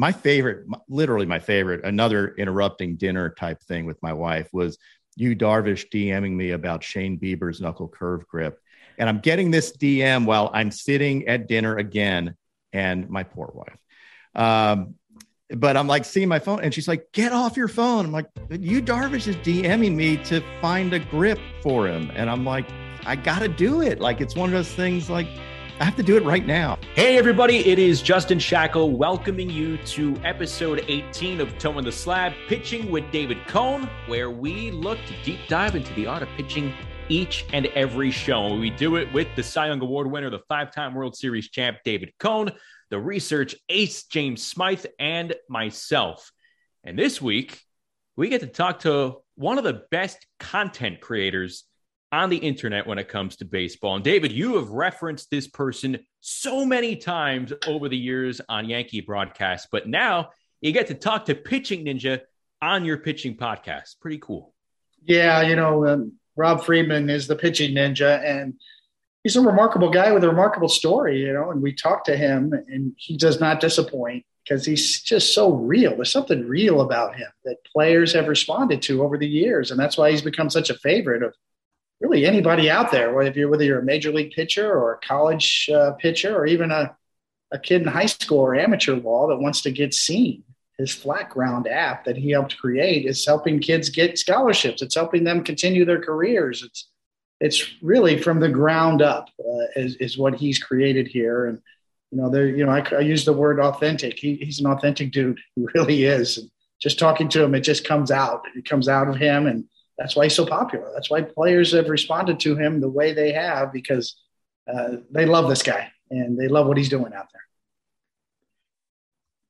my favorite, literally my favorite, another interrupting dinner type thing with my wife was Yu Darvish DMing me about Shane Bieber's knuckle curve grip. And I'm getting this DM while I'm sitting at dinner again, and my poor wife. Um, but I'm like seeing my phone, and she's like, "Get off your phone." I'm like, Yu Darvish is DMing me to find a grip for him," and I'm like, "I got to do it." Like it's one of those things. Like I have to do it right now. Hey, everybody, it is Justin Shackil welcoming you to episode 18 of Toeing the Slab, pitching with David Cone, where we look to deep dive into the art of pitching each and every show. We do it with the Cy Young Award winner, the five time World Series champ, David Cone the research ace, James Smyth, and myself. And this week, we get to talk to one of the best content creators on the internet when it comes to baseball. And David, you have referenced this person so many times over the years on Yankee broadcasts, but now you get to talk to Pitching Ninja on your pitching podcast. Pretty cool. Yeah, you know, um, Rob Friedman is the pitching ninja, and he's a remarkable guy with a remarkable story, you know, and we talked to him and he does not disappoint because he's just so real. There's something real about him that players have responded to over the years. And that's why he's become such a favorite of really anybody out there, whether you're, whether you're a major league pitcher or a college uh, pitcher or even a, a kid in high school or amateur ball that wants to get seen. His flat ground app that he helped create is helping kids get scholarships. It's helping them continue their careers. It's it's really from the ground up uh, is, is what he's created here. And, you know, there, you know, I, I use the word authentic. He, he's an authentic dude. He really is. And just talking to him, it just comes out. It comes out of him. And that's why he's so popular. That's why players have responded to him the way they have because uh, they love this guy and they love what he's doing out there.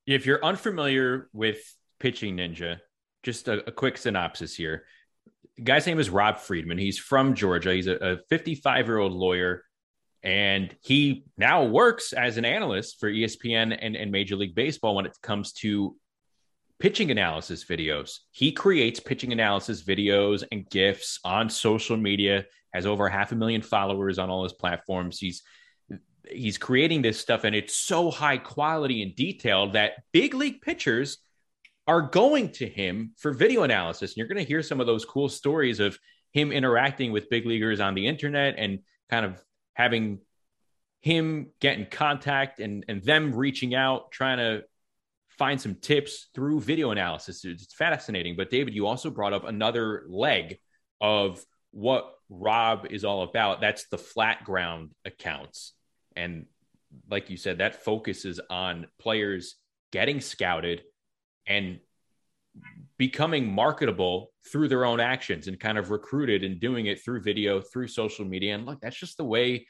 If you're unfamiliar with Pitching Ninja, just a, a quick synopsis here the guy's name is Rob Friedman. He's from Georgia. He's a 55 year old lawyer, and he now works as an analyst for ESPN and, and Major League Baseball when it comes to pitching analysis videos. He creates pitching analysis videos and GIFs on social media, has over half a million followers on all his platforms. He's he's creating this stuff and it's so high quality and detailed that big league pitchers are going to him for video analysis. And you're going to hear some of those cool stories of him interacting with big leaguers on the internet and kind of having him get in contact and, and them reaching out, trying to find some tips through video analysis. It's fascinating. But David, you also brought up another leg of what Rob is all about. That's the flat ground accounts. And like you said, that focuses on players getting scouted and becoming marketable through their own actions and kind of recruited and doing it through video, through social media. And look, that's just the way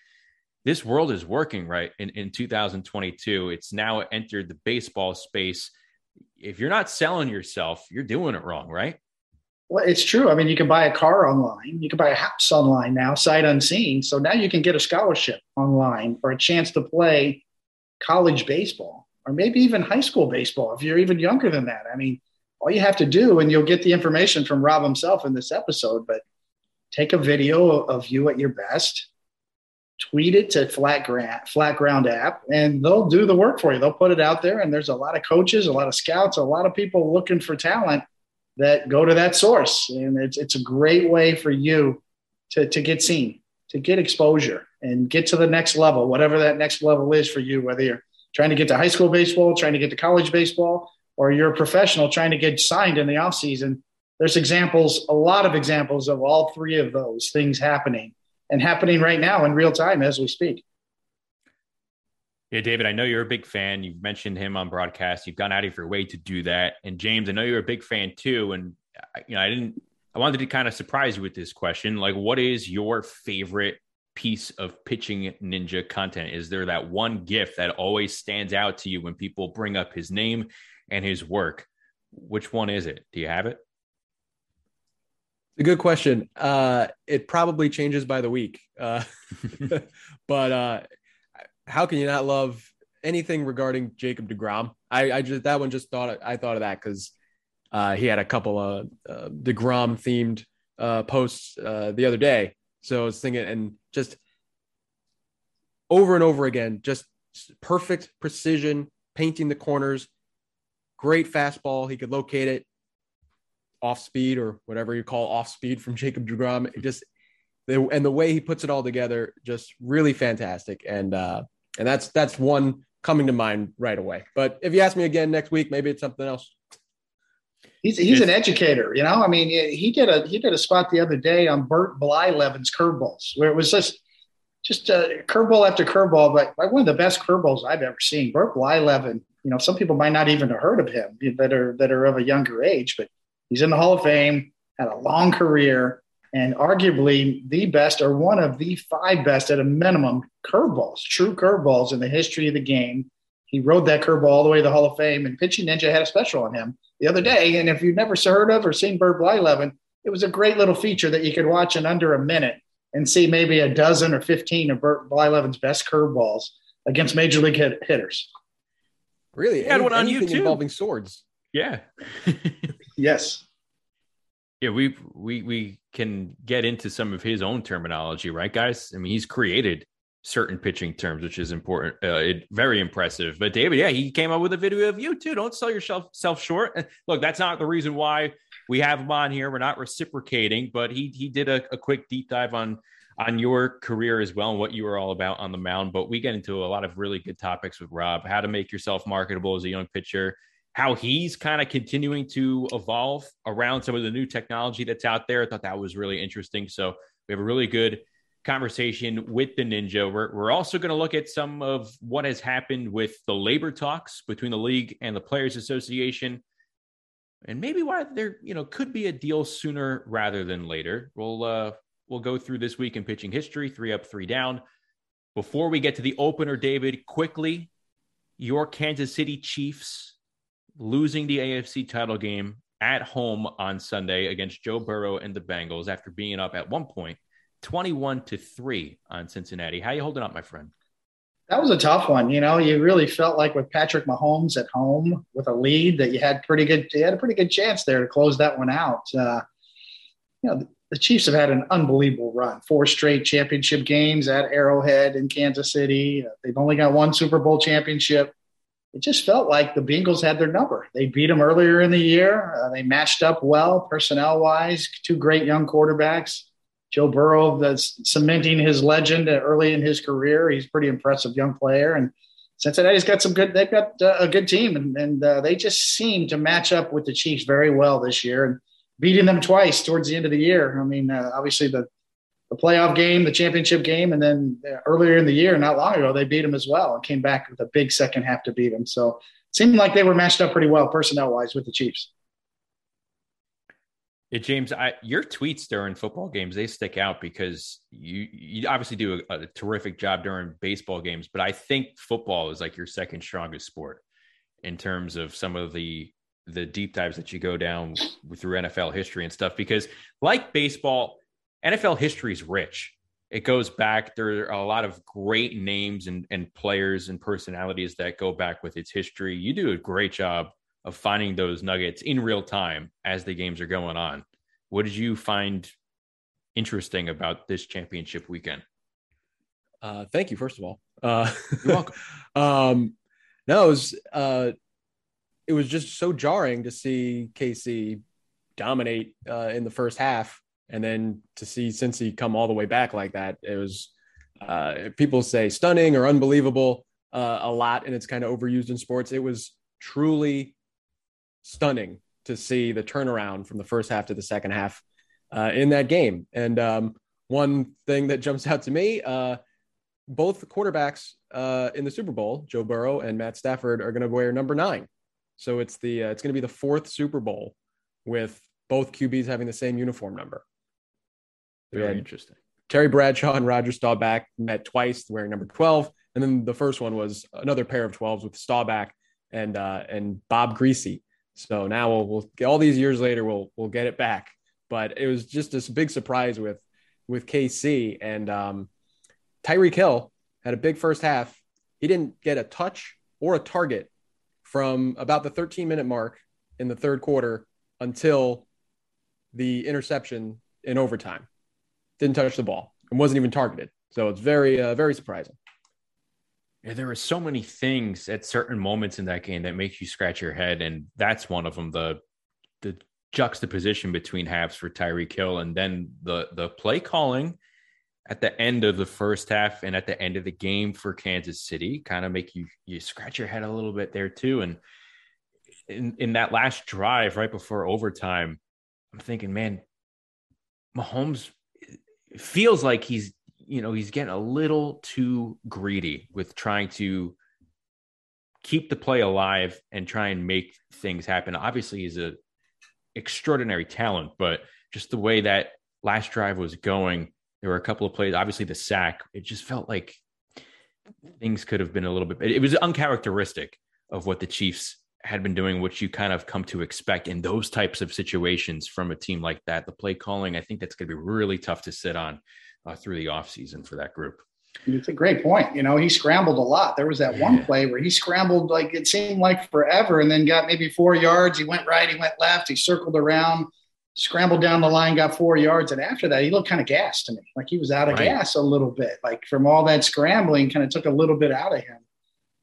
this world is working, right? In, in 2022, it's now entered the baseball space. If you're not selling yourself, you're doing it wrong, right? Well, it's true. I mean, you can buy a car online, you can buy a house online now, sight unseen. So now you can get a scholarship online or a chance to play college baseball or maybe even high school baseball if you're even younger than that. I mean, all you have to do, and you'll get the information from Rob himself in this episode, but take a video of you at your best, tweet it to Flat Ground, Flat Ground app, and they'll do the work for you. They'll put it out there, and there's a lot of coaches, a lot of scouts, a lot of people looking for talent that go to that source, and it's it's a great way for you to to get seen, to get exposure, and get to the next level, whatever that next level is for you, whether you're trying to get to high school baseball, trying to get to college baseball, or you're a professional trying to get signed in the offseason. There's examples, a lot of examples of all three of those things happening and happening right now in real time as we speak. Yeah, David, I know you're a big fan. You've mentioned him on broadcast. You've gone out of your way to do that. And James, I know you're a big fan too. And you know, I didn't. I wanted to kind of surprise you with this question. Like, what is your favorite piece of pitching ninja content? Is there that one gift that always stands out to you when people bring up his name and his work? Which one is it? Do you have it? A good question. Uh, it probably changes by the week. Uh, but uh, how can you not love anything regarding Jacob DeGrom? I, I just that one just thought I thought of that because uh, he had a couple of uh, DeGrom themed uh, posts uh, the other day. So I was thinking, and just over and over again, just perfect precision, painting the corners, great fastball. He could locate it off speed or whatever you call off speed from Jacob DeGrom. It just and the way he puts it all together, just really fantastic. And uh, and that's that's one coming to mind right away. But if you ask me again next week, maybe it's something else. He's he's an educator, you know. I mean, he did a he did a spot the other day on Bert Blyleven's curveballs, where it was just just a curveball after curveball, but like one of the best curveballs I've ever seen. Bert Blyleven, you know, some people might not even have heard of him that are that are of a younger age, but he's in the Hall of Fame, had a long career, and arguably the best or one of the five best at a minimum curveballs, true curveballs in the history of the game. He rode that curveball all the way to the Hall of Fame, and Pitching Ninja had a special on him the other day. And if you've never heard of or seen Bert Blyleven, it was a great little feature that you could watch in under a minute and see maybe a dozen or 15 of Bert Blyleven's best curveballs against major league hit- hitters. Really? He had one on you too. Involving swords. Yeah. yes. Yeah, we we we can get into some of his own terminology, right, guys? I mean, he's created certain pitching terms, which is important, uh, it, very impressive. But David, yeah, he came up with a video of you too. Don't sell yourself self short. Look, that's not the reason why we have him on here. We're not reciprocating, but he he did a, a quick deep dive on on your career as well and what you were all about on the mound. But we get into a lot of really good topics with Rob: how to make yourself marketable as a young pitcher, how he's kind of continuing to evolve around some of the new technology that's out there. I thought that was really interesting. So we have a really good conversation with the Ninja. We're, we're also going to look at some of what has happened with the labor talks between the league and the Players Association. And maybe why there, you know, could be a deal sooner rather than later. We'll uh, we'll go through this week in pitching history, three up, three down. Before we get to the opener, David, quickly, your Kansas City Chiefs losing the AFC title game at home on Sunday against Joe Burrow and the Bengals after being up at one point 21 to 3 on Cincinnati. How you holding up, my friend? That was a tough one. You know, you really felt like with Patrick Mahomes at home with a lead that you had pretty good, you had a pretty good chance there to close that one out. Uh, you know, the, Chiefs have had an unbelievable run, four straight championship games at Arrowhead in Kansas City. Uh, they've only got one Super Bowl championship it just felt like the Bengals had their number. They beat them earlier in the year. Uh, they matched up well personnel wise. Two great young quarterbacks. Joe Burrow, that's cementing his legend early in his career. He's a pretty impressive young player, and Cincinnati's got some good. They've got uh, a good team, and, and uh, they just seem to match up with the Chiefs very well this year, and beating them twice towards the end of the year. I mean, uh, obviously the the playoff game, the championship game, and then earlier in the year, not long ago, they beat them as well and came back with a big second half to beat them. So it seemed like they were matched up pretty well personnel wise with the Chiefs. Yeah, James, I, your tweets during football games they stick out because you you obviously do a, a, terrific job during baseball games, but I think football is like your second strongest sport in terms of some of the the deep dives that you go down through NFL history and stuff. Because like baseball, NFL history is rich. It goes back. There are a lot of great names and, and players and personalities that go back with its history. You do a great job of finding those nuggets in real time as the games are going on. What did you find interesting about this championship weekend? Uh, thank you, first of all. Uh, You're welcome. um, no, it was uh, it was just so jarring to see KC dominate uh, in the first half and then to see Cincy come all the way back like that, it was uh, people say stunning or unbelievable uh, a lot, and it's kind of overused in sports. It was truly stunning to see the turnaround from the first half to the second half uh, in that game. And um, one thing that jumps out to me, uh, both quarterbacks uh, in the Super Bowl, Joe Burrow and Matt Stafford, are going to wear number nine. So it's the uh, it's going to be the fourth Super Bowl with both QBs having the same uniform number. Very interesting. Terry Bradshaw and Roger Staubach met twice wearing number 12. And then the first one was another pair of 12s with Staubach and uh, and Bob Griese. So now we'll, we'll get all these years later, we'll we'll get it back. But it was just this big surprise with with KC and um, Tyreek Hill had a big first half. He didn't get a touch or a target from about the 13 minute mark in the third quarter until the interception in overtime didn't touch the ball and wasn't even targeted. So it's very, uh, very surprising. Yeah, there were so many things at certain moments in that game that makes you scratch your head, and that's one of them. The the juxtaposition between halves for Tyreek Hill, and then the the play calling at the end of the first half and at the end of the game for Kansas City kind of make you you scratch your head a little bit there too. And in in that last drive right before overtime, I'm thinking, man, Mahomes feels like he's you know he's getting a little too greedy with trying to keep the play alive and try and make things happen. Obviously, he's a extraordinary talent, but just the way that last drive was going, there were a couple of plays. Obviously, the sack, it just felt like things could have been a little bit. It was uncharacteristic of what the Chiefs had been doing, what you kind of come to expect in those types of situations from a team like that. The play calling, I think that's going to be really tough to sit on uh, through the offseason for that group. It's a great point. You know, he scrambled a lot. There was that yeah. one play where he scrambled like it seemed like forever and then got maybe four yards. He went right, he went left, he circled around, scrambled down the line, got four yards. And after that, he looked kind of gassed to me. Like he was out of right. gas a little bit. Like from all that scrambling, kind of took a little bit out of him.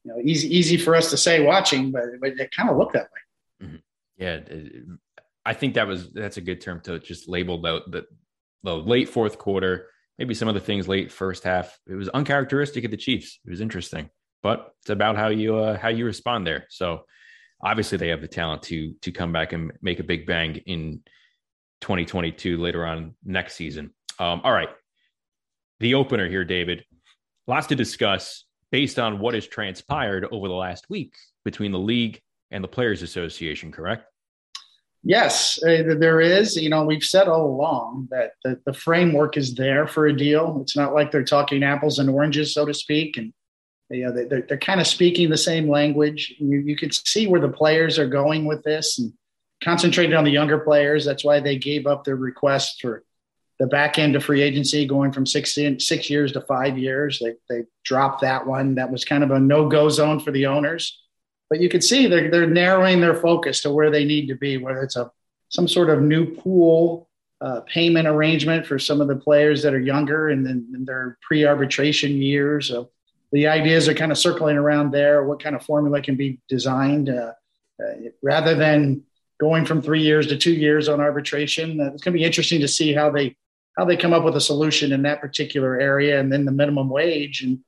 You know, easy easy for us to say watching, but, but it kind of looked that way. Mm-hmm. Yeah. I think that was that's a good term to just label the, the the late fourth quarter maybe some of the things late first half. It was uncharacteristic of the Chiefs. It was interesting, but it's about how you uh, how you respond there. So obviously they have the talent to to come back and make a big bang in 2022 later on next season. Um, all right, the opener here, David. Lots to discuss based on what has transpired over the last week between the league and the Players Association. Correct? Yes, uh, there is. You know, we've said all along that the, the, framework is there for a deal. It's not like they're talking apples and oranges, so to speak. And you know, they're, they're kind of speaking the same language. You, you can see where the players are going with this and concentrated on the younger players. That's why they gave up their request for the back end of free agency going from six in, six years to five years. They, they dropped that one. That was kind of a no go zone for the owners but you can see they're, they're narrowing their focus to where they need to be, whether it's a some sort of new pool uh, payment arrangement for some of the players that are younger and then in their pre-arbitration years. So the ideas are kind of circling around there. What kind of formula can be designed uh, uh, rather than going from three years to two years on arbitration? Uh, it's going to be interesting to see how they how they come up with a solution in that particular area, and then the minimum wage and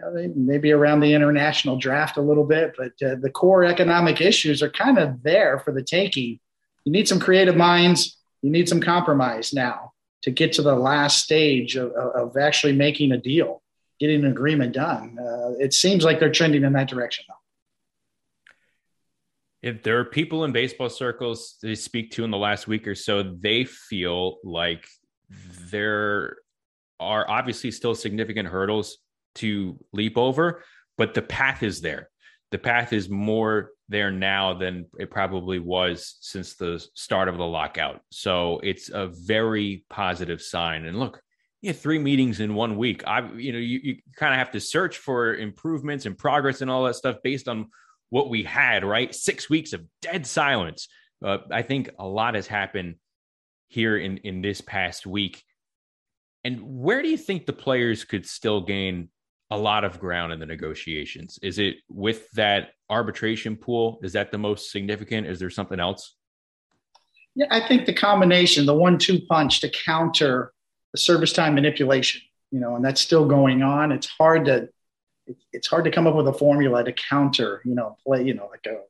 know, maybe around the international draft a little bit, but uh, the core economic issues are kind of there for the taking. You need some creative minds. You need some compromise now to get to the last stage of, of actually making a deal, getting an agreement done. Uh, it seems like they're trending in that direction, though. If there are people in baseball circles they speak to in the last week or so, they feel like there are obviously still significant hurdles to leap over, but the path is there. The path is more there now than it probably was since the start of the lockout. So it's a very positive sign. And look, you three meetings in one week. I, you know, you, you kind of have to search for improvements and progress and all that stuff based on what we had, right? Six weeks of dead silence. Uh, I think a lot has happened here in in this past week. And where do you think the players could still gain a lot of ground in the negotiations. Is it with that arbitration pool? Is that the most significant? Is there something else? Yeah, I think the combination, the one-two punch to counter the service time manipulation, you know, and that's still going on. It's hard to it's hard to come up with a formula to counter, you know, play, you know, like a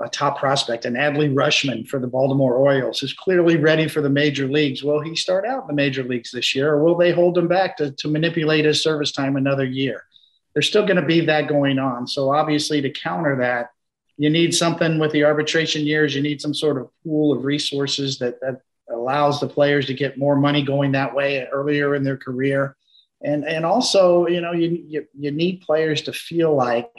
a top prospect, an Adley Rutschman for the Baltimore Orioles, is clearly ready for the major leagues. Will he start out in the major leagues this year, or will they hold him back to, to manipulate his service time another year? There's still going to be that going on. So, obviously, to counter that, you need something with the arbitration years. You need some sort of pool of resources that, that allows the players to get more money going that way earlier in their career. And, and also, you know, you, you, you need players to feel like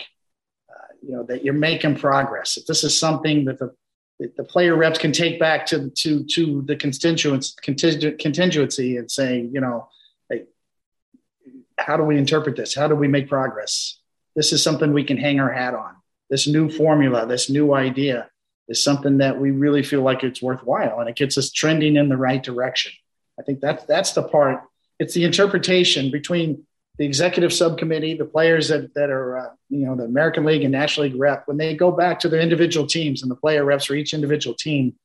you know that you're making progress. If this is something that the the player reps can take back to to to the constituents contingency and say, you know, hey, how do we interpret this? How do we make progress? This is something we can hang our hat on. This new formula, this new idea is something that we really feel like it's worthwhile and it gets us trending in the right direction. I think that's that's the part. It's the interpretation between the executive subcommittee, the players that, that are, uh, you know, the American League and National League rep, when they go back to their individual teams and the player reps for each individual team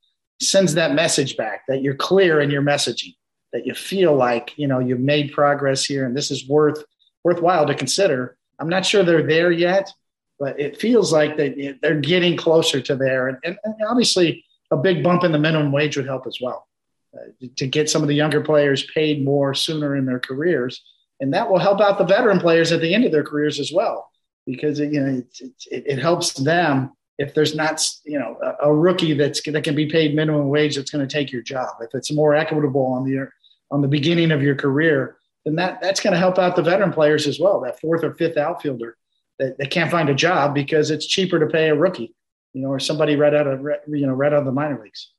sends that message back that you're clear in your messaging, that you feel like, you know, you've made progress here and this is worth worthwhile to consider. I'm not sure they're there yet, but it feels like they, they're getting closer to there. And, and, and obviously, a big bump in the minimum wage would help as well uh, to get some of the younger players paid more sooner in their careers and that will help out the veteran players at the end of their careers as well because it, you know it, it, it helps them if there's not you know a, a, rookie that's that can be paid minimum wage that's going to take your job. If it's more equitable on the on the beginning of your career then that that's going to help out the veteran players as well that fourth or fifth outfielder that, that can't find a job because it's cheaper to pay a rookie you know or somebody right out of you know right out of the minor leagues.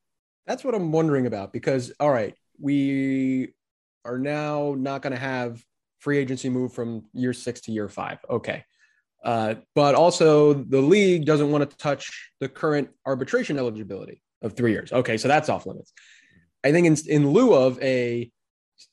That's what i'm wondering about because all right we are now not going to have free agency move from year six to year five. Okay. Uh, but also, the league doesn't want to touch the current arbitration eligibility of three years. Okay, so that's off limits. I think in, in lieu of a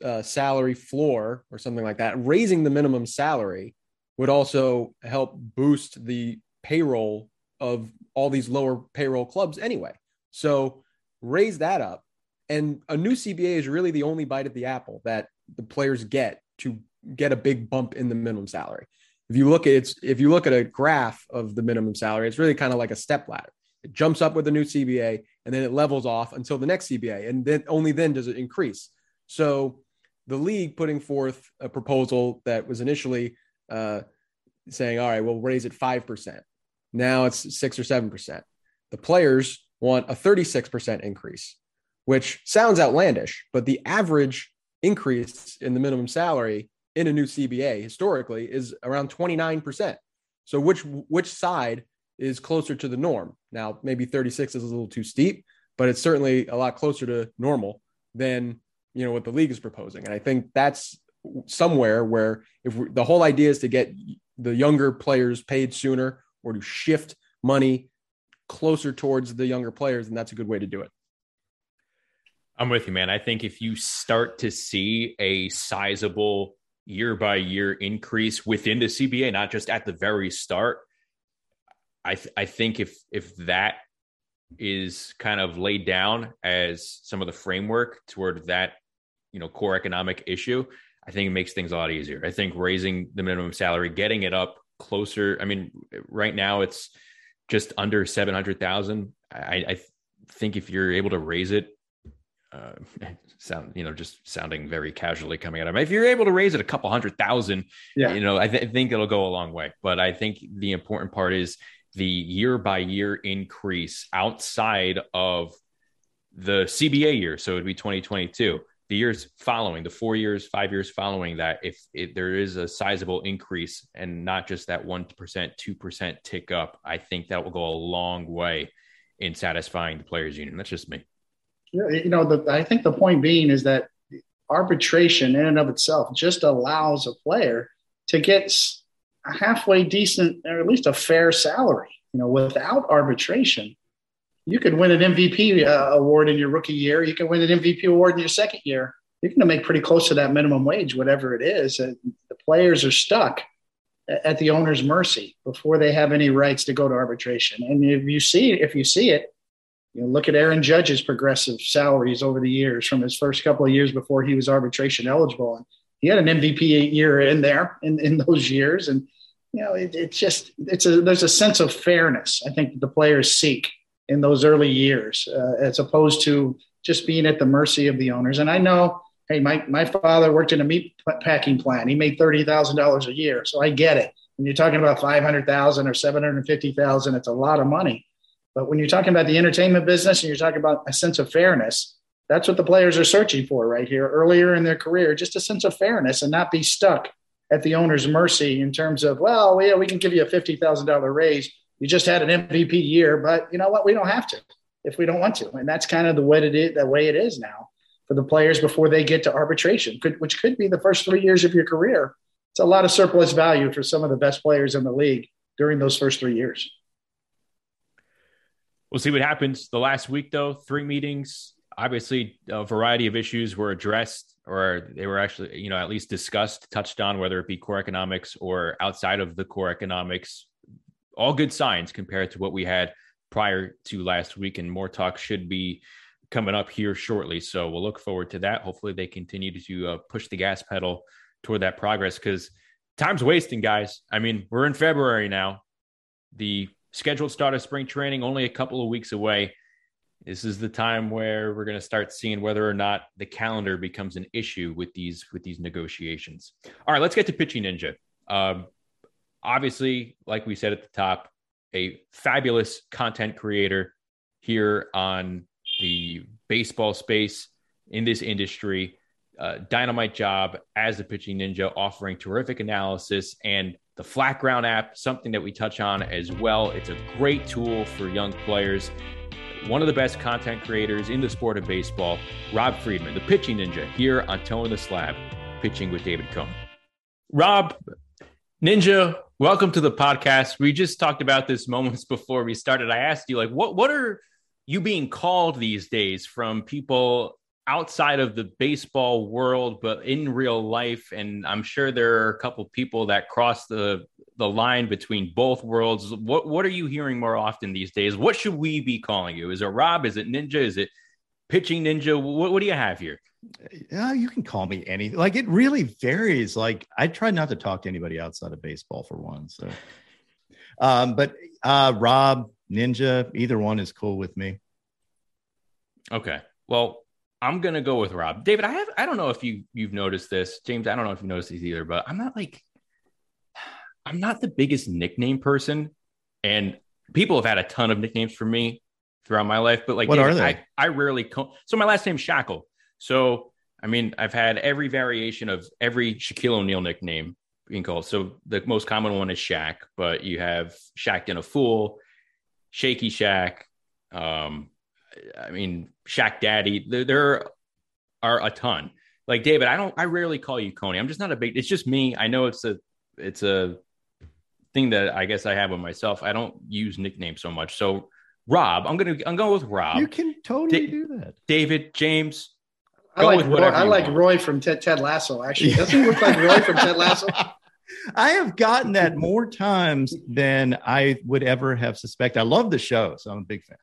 uh, salary floor or something like that, raising the minimum salary would also help boost the payroll of all these lower payroll clubs anyway. So raise that up. And a new CBA is really the only bite of the apple that the players get to get a big bump in the minimum salary. If you look at it's if you look at a graph of the minimum salary, it's really kind of like a step ladder. It jumps up with the new CBA and then it levels off until the next CBA, and then only then does it increase. So the league putting forth a proposal that was initially uh, saying, "All right, we'll raise it five percent." Now it's six or seven percent. The players want a 36% increase, which sounds outlandish, but the average increase in the minimum salary in a new CBA historically is around 29%. So which which side is closer to the norm? Now, maybe 36 is a little too steep, but it's certainly a lot closer to normal than, you know, what the league is proposing. And I think that's somewhere where if the whole idea is to get the younger players paid sooner or to shift money closer towards the younger players, and that's a good way to do it. I'm with you, man. I think if you start to see a sizable year by year increase within the CBA, not just at the very start. I th- I think if if that is kind of laid down as some of the framework toward that you know core economic issue, I think it makes things a lot easier. I think raising the minimum salary, getting it up closer. I mean, right now it's just under seven hundred thousand. I, I think if you're able to raise it uh, sound you know just sounding very casually coming out of. If you're able to raise it a couple hundred thousand, yeah. you know, I, th- think it'll go a long way. But I think the important part is the year by year increase outside of the CBA year. So it'd be 2022. The years following, the four years, five years following that, if it, there is a sizable increase and not just that 1%, 2% tick up, I think that will go a long way in satisfying the players' union. That's just me you know, the, I think the point being is that arbitration in and of itself just allows a player to get a halfway decent or at least a fair salary. You know, without arbitration, you could win an MVP uh, award in your rookie year. You can win an MVP award in your second year. You're going to make pretty close to that minimum wage, whatever it is. Uh, the players are stuck at the owner's mercy before they have any rights to go to arbitration. And if you see, if you see it, you know, look at Aaron Judge's progressive salaries over the years from his first couple of years before he was arbitration eligible. And he had an MVP year in there in, in those years. And, you know, it, it's just, it's a, there's a sense of fairness, I think, that the players seek in those early years, uh, as opposed to just being at the mercy of the owners. And I know, hey, my, my father worked in a meat packing plant. He made $30,000 a year. So I get it. When you're talking about 500,000 or 750,000, it's a lot of money. But when you're talking about the entertainment business and you're talking about a sense of fairness, that's what the players are searching for right here earlier in their career, just a sense of fairness and not be stuck at the owner's mercy in terms of, well, yeah, we can give you a $50,000 raise. You just had an MVP year, but you know what? We don't have to if we don't want to. And that's kind of the way it is, the way it is now for the players before they get to arbitration, which could be the first three years of your career. It's a lot of surplus value for some of the best players in the league during those first three years. We'll see what happens. The last week, though, three meetings. obviously, a variety of issues were addressed, or they were actually, you know, at least discussed, touched on, whether it be core economics or outside of the core economics. All good signs compared to what we had prior to last week, and more talk should be coming up here shortly. So we'll look forward to that. Hopefully, they continue to uh, push the gas pedal toward that progress because time's wasting, guys. I mean, we're in February now. The scheduled start of spring training only a couple of weeks away. This is the time where we're going to start seeing whether or not the calendar becomes an issue with these with these negotiations. All right, let's get to pitching ninja. Um, obviously, like we said at the top, a fabulous content creator here on the baseball space in this industry. Uh, dynamite job as a pitching ninja, offering terrific analysis and the Flat Ground app, something that we touch on as well. It's a great tool for young players. One of the best content creators in the sport of baseball, Rob Friedman, the pitching ninja, here on Toeing the Slab, pitching with David Cone. Rob, Ninja, welcome to the podcast. We just talked about this moments before we started. I asked you, like, what what are you being called these days from people outside of the baseball world, but in real life. And I'm sure there are a couple people that cross the the line between both worlds. What what are you hearing more often these days? What should we be calling you? Is it Rob? Is it Ninja? Is it pitching ninja? What, what do you have here? Yeah, you can call me anything. Like it really varies. Like I try not to talk to anybody outside of baseball for one. So, um, but uh, Rob, Ninja, either one is cool with me. Okay. Well, I'm gonna go with Rob. David, I have I don't know if you you've noticed this. James, I don't know if you noticed these either, but I'm not like I'm not the biggest nickname person. And people have had a ton of nicknames for me throughout my life. But like what David, are they? I, I rarely co- so my last name's Shackil. So I mean, I've had every variation of every Shaquille O'Neal nickname being called. So the most common one is Shaq, but you have Shaq and a Fool, Shaky Shaq, um, I mean, Shaq Daddy. There, there are a ton. Like David, I don't. I rarely call you Coney. I'm just not a big. It's just me. I know it's a. It's a thing that I guess I have with myself. I don't use nicknames so much. So Rob, I'm gonna. I'm going with Rob. You can totally Da- do that. David, James. I Go like with Roy, whatever I like want. Roy from Ted, Ted Lasso. Actually, doesn't he look like Roy from Ted Lasso? I have gotten that more times than I would ever have suspected. I love the show, so I'm a big fan.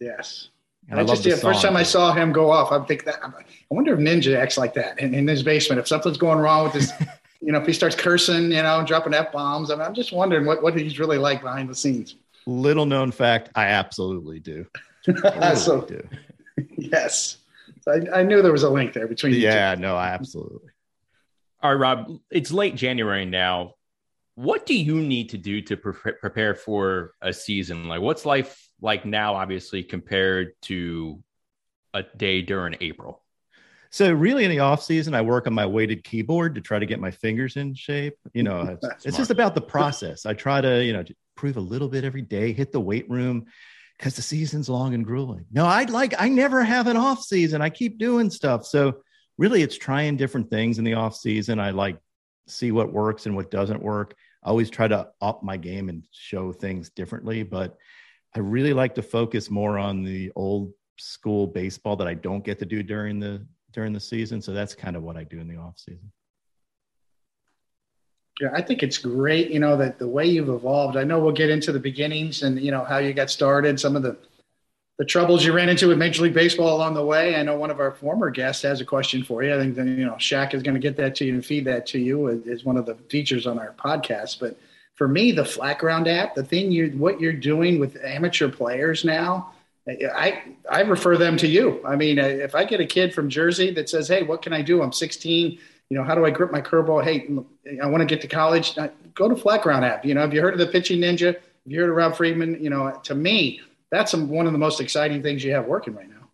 Yes. And I, love just the the first time I saw him go off, I'm thinking that I'm like, I wonder if Ninja acts like that in, in his basement. If something's going wrong with his, you know, if he starts cursing, you know, dropping f bombs. I mean, I'm just wondering what, what he's really like behind the scenes. Little known fact, I absolutely do. Totally so do. yes, so I, I knew there was a link there between. the two. Yeah, no, I absolutely. All right, Rob. It's late January now. What do you need to do to pre- prepare for a season? Like, what's life like now? Obviously, compared to a day during April. So really in the off season, I work on my weighted keyboard to try to get my fingers in shape. You know, it's, it's just about the process. I try to, you know, improve a little bit every day, hit the weight room because the season's long and grueling. No, I'd like, I never have an off season. I keep doing stuff. So really it's trying different things in the off season. I like see what works and what doesn't work. I always try to up my game and show things differently, but I really like to focus more on the old school baseball that I don't get to do during the during the season. So that's kind of what I do in the off season. Yeah, I think it's great, you know, that the way you've evolved. I know we'll get into the beginnings and you know how you got started, some of the the troubles you ran into with Major League Baseball along the way. I know one of our former guests has a question for you. I think you know Shaq is going to get that to you and feed that to you as one of the features on our podcast. But for me, the Flat Ground app, the thing you what you're doing with amateur players now, I I refer them to you. I mean, uh, if I get a kid from Jersey that says, "Hey, what can I do? I'm 16." You know, how do I grip my curveball? Hey, I want to get to college. Uh, go to Flat Ground app. You know, have you heard of the Pitching Ninja? Have you heard of Rob Friedman? You know, to me, that's one of the most exciting things you have working right now.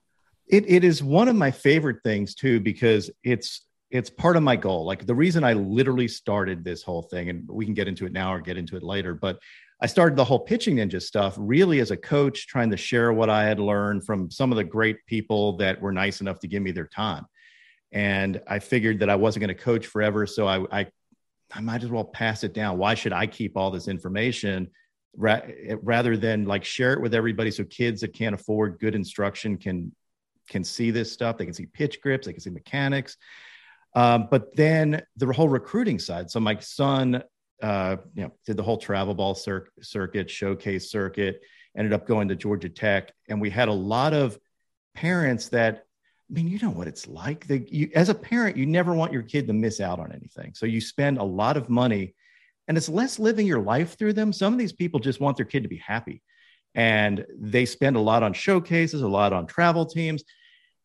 It it is one of my favorite things too because it's it's part of my goal. Like the reason I literally started this whole thing, and we can get into it now or get into it later, but I started the whole pitching ninja stuff really as a coach, trying to share what I had learned from some of the great people that were nice enough to give me their time. And I figured that I wasn't going to coach forever, so I, I I might as well pass it down. Why should I keep all this information ra- rather than like share it with everybody so kids that can't afford good instruction can can see this stuff. They can see pitch grips, they can see mechanics. Um, but then the whole recruiting side. So my son, uh, you know, did the whole travel ball cir- circuit, showcase circuit, ended up going to Georgia Tech, and we had a lot of parents that. I mean, you know what it's like. You, as a parent, you never want your kid to miss out on anything. So you spend a lot of money, and it's less living your life through them. Some of these people just want their kid to be happy, and they spend a lot on showcases, a lot on travel teams.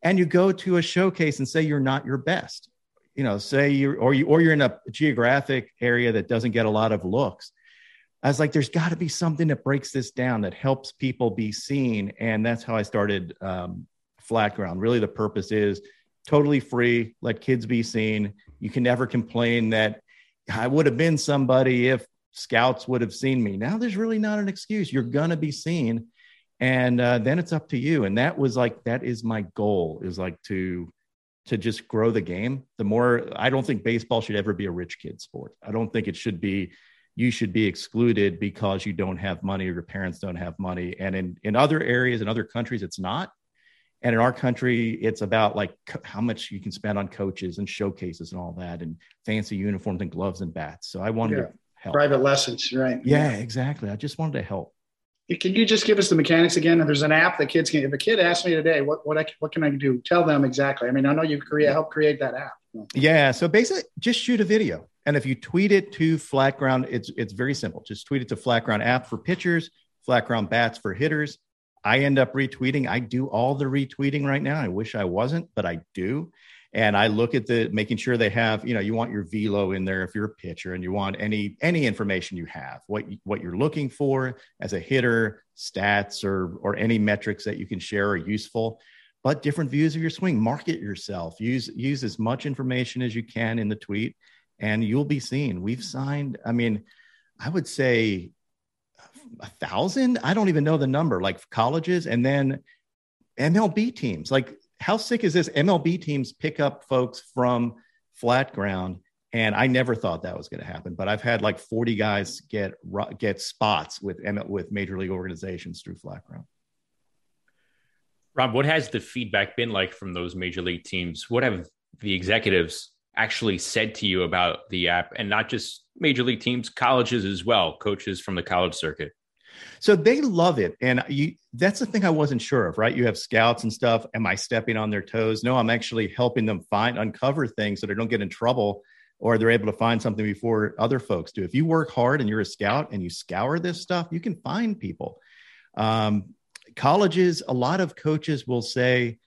And you go to a showcase and say you're not your best you know, say you're or you or you're in a geographic area that doesn't get a lot of looks. I was like, there's got to be something that breaks this down that helps people be seen, and that's how I started um, Flat Ground. Really, the purpose is totally free. Let kids be seen. You can never complain that I would have been somebody if scouts would have seen me. Now there's really not an excuse. You're gonna be seen, and uh, then it's up to you. And that was like that is my goal is like to to just grow the game. The more I don't think baseball should ever be a rich kid sport. I don't think it should be you should be excluded because you don't have money or your parents don't have money. And in in other areas in other countries it's not. And in our country it's about like how much you can spend on coaches and showcases and all that and fancy uniforms and gloves and bats. So I wanted yeah. to help. Private lessons, right? Yeah, exactly. I just wanted to help. Can you just give us the mechanics again? There's an app that kids can. If a kid asks me today, what what I, what can I do? Tell them exactly. I mean, I know you create help create that app. Yeah. So basically, just shoot a video, and if you tweet it to Flat Ground, it's it's very simple. Just tweet it to Flat Ground app for pitchers, Flat Ground bats for hitters. I end up retweeting. I do all the retweeting right now. I wish I wasn't, but I do and I look at the making sure they have, you know, you want your velo in there if you're a pitcher and you want any any information you have, what what you're looking for as a hitter, stats or or any metrics that you can share are useful. But different views of your swing, market yourself, use use as much information as you can in the tweet, and you'll be seen. We've signed, I mean, I would say a thousand. I don't even know the number, like colleges, and then MLB teams. Like how sick is this? MLB teams pick up folks from flat ground, and I never thought that was going to happen. But I've had like 40 guys get get spots with with major league organizations through flat ground. Rob, what has the feedback been like from those major league teams? What have the executives actually said to you about the app, and not just major league teams, colleges as well, coaches from the college circuit? So they love it. And you that's the thing I wasn't sure of, right? You have scouts and stuff. Am I stepping on their toes? No, I'm actually helping them find uncover things so they don't get in trouble or they're able to find something before other folks do. If you work hard and you're a scout and you scour this stuff, you can find people. Um, colleges, a lot of coaches will say,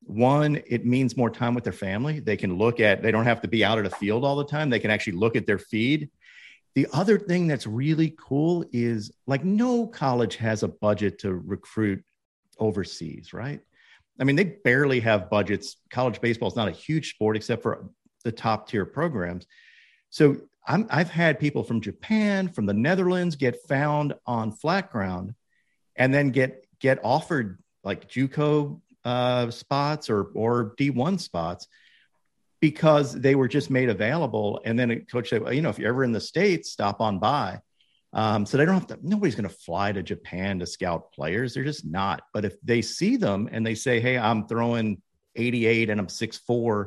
one, it means more time with their family. They can look at, they don't have to be out at a field all the time. They can actually look at their feed the other thing that's really cool is like no college has a budget to recruit overseas, right? I mean, they barely have budgets. College baseball is not a huge sport except for the top tier programs. So i have had people from Japan, from the Netherlands get found on flat ground and then get get offered like JUCO uh, spots or or D1 spots because they were just made available. And then a coach said, well, you know, if you're ever in the States, stop on by. Um, so they don't have to, nobody's going to fly to Japan to scout players. They're just not. But if they see them and they say, hey, I'm throwing 88 and I'm 6'4,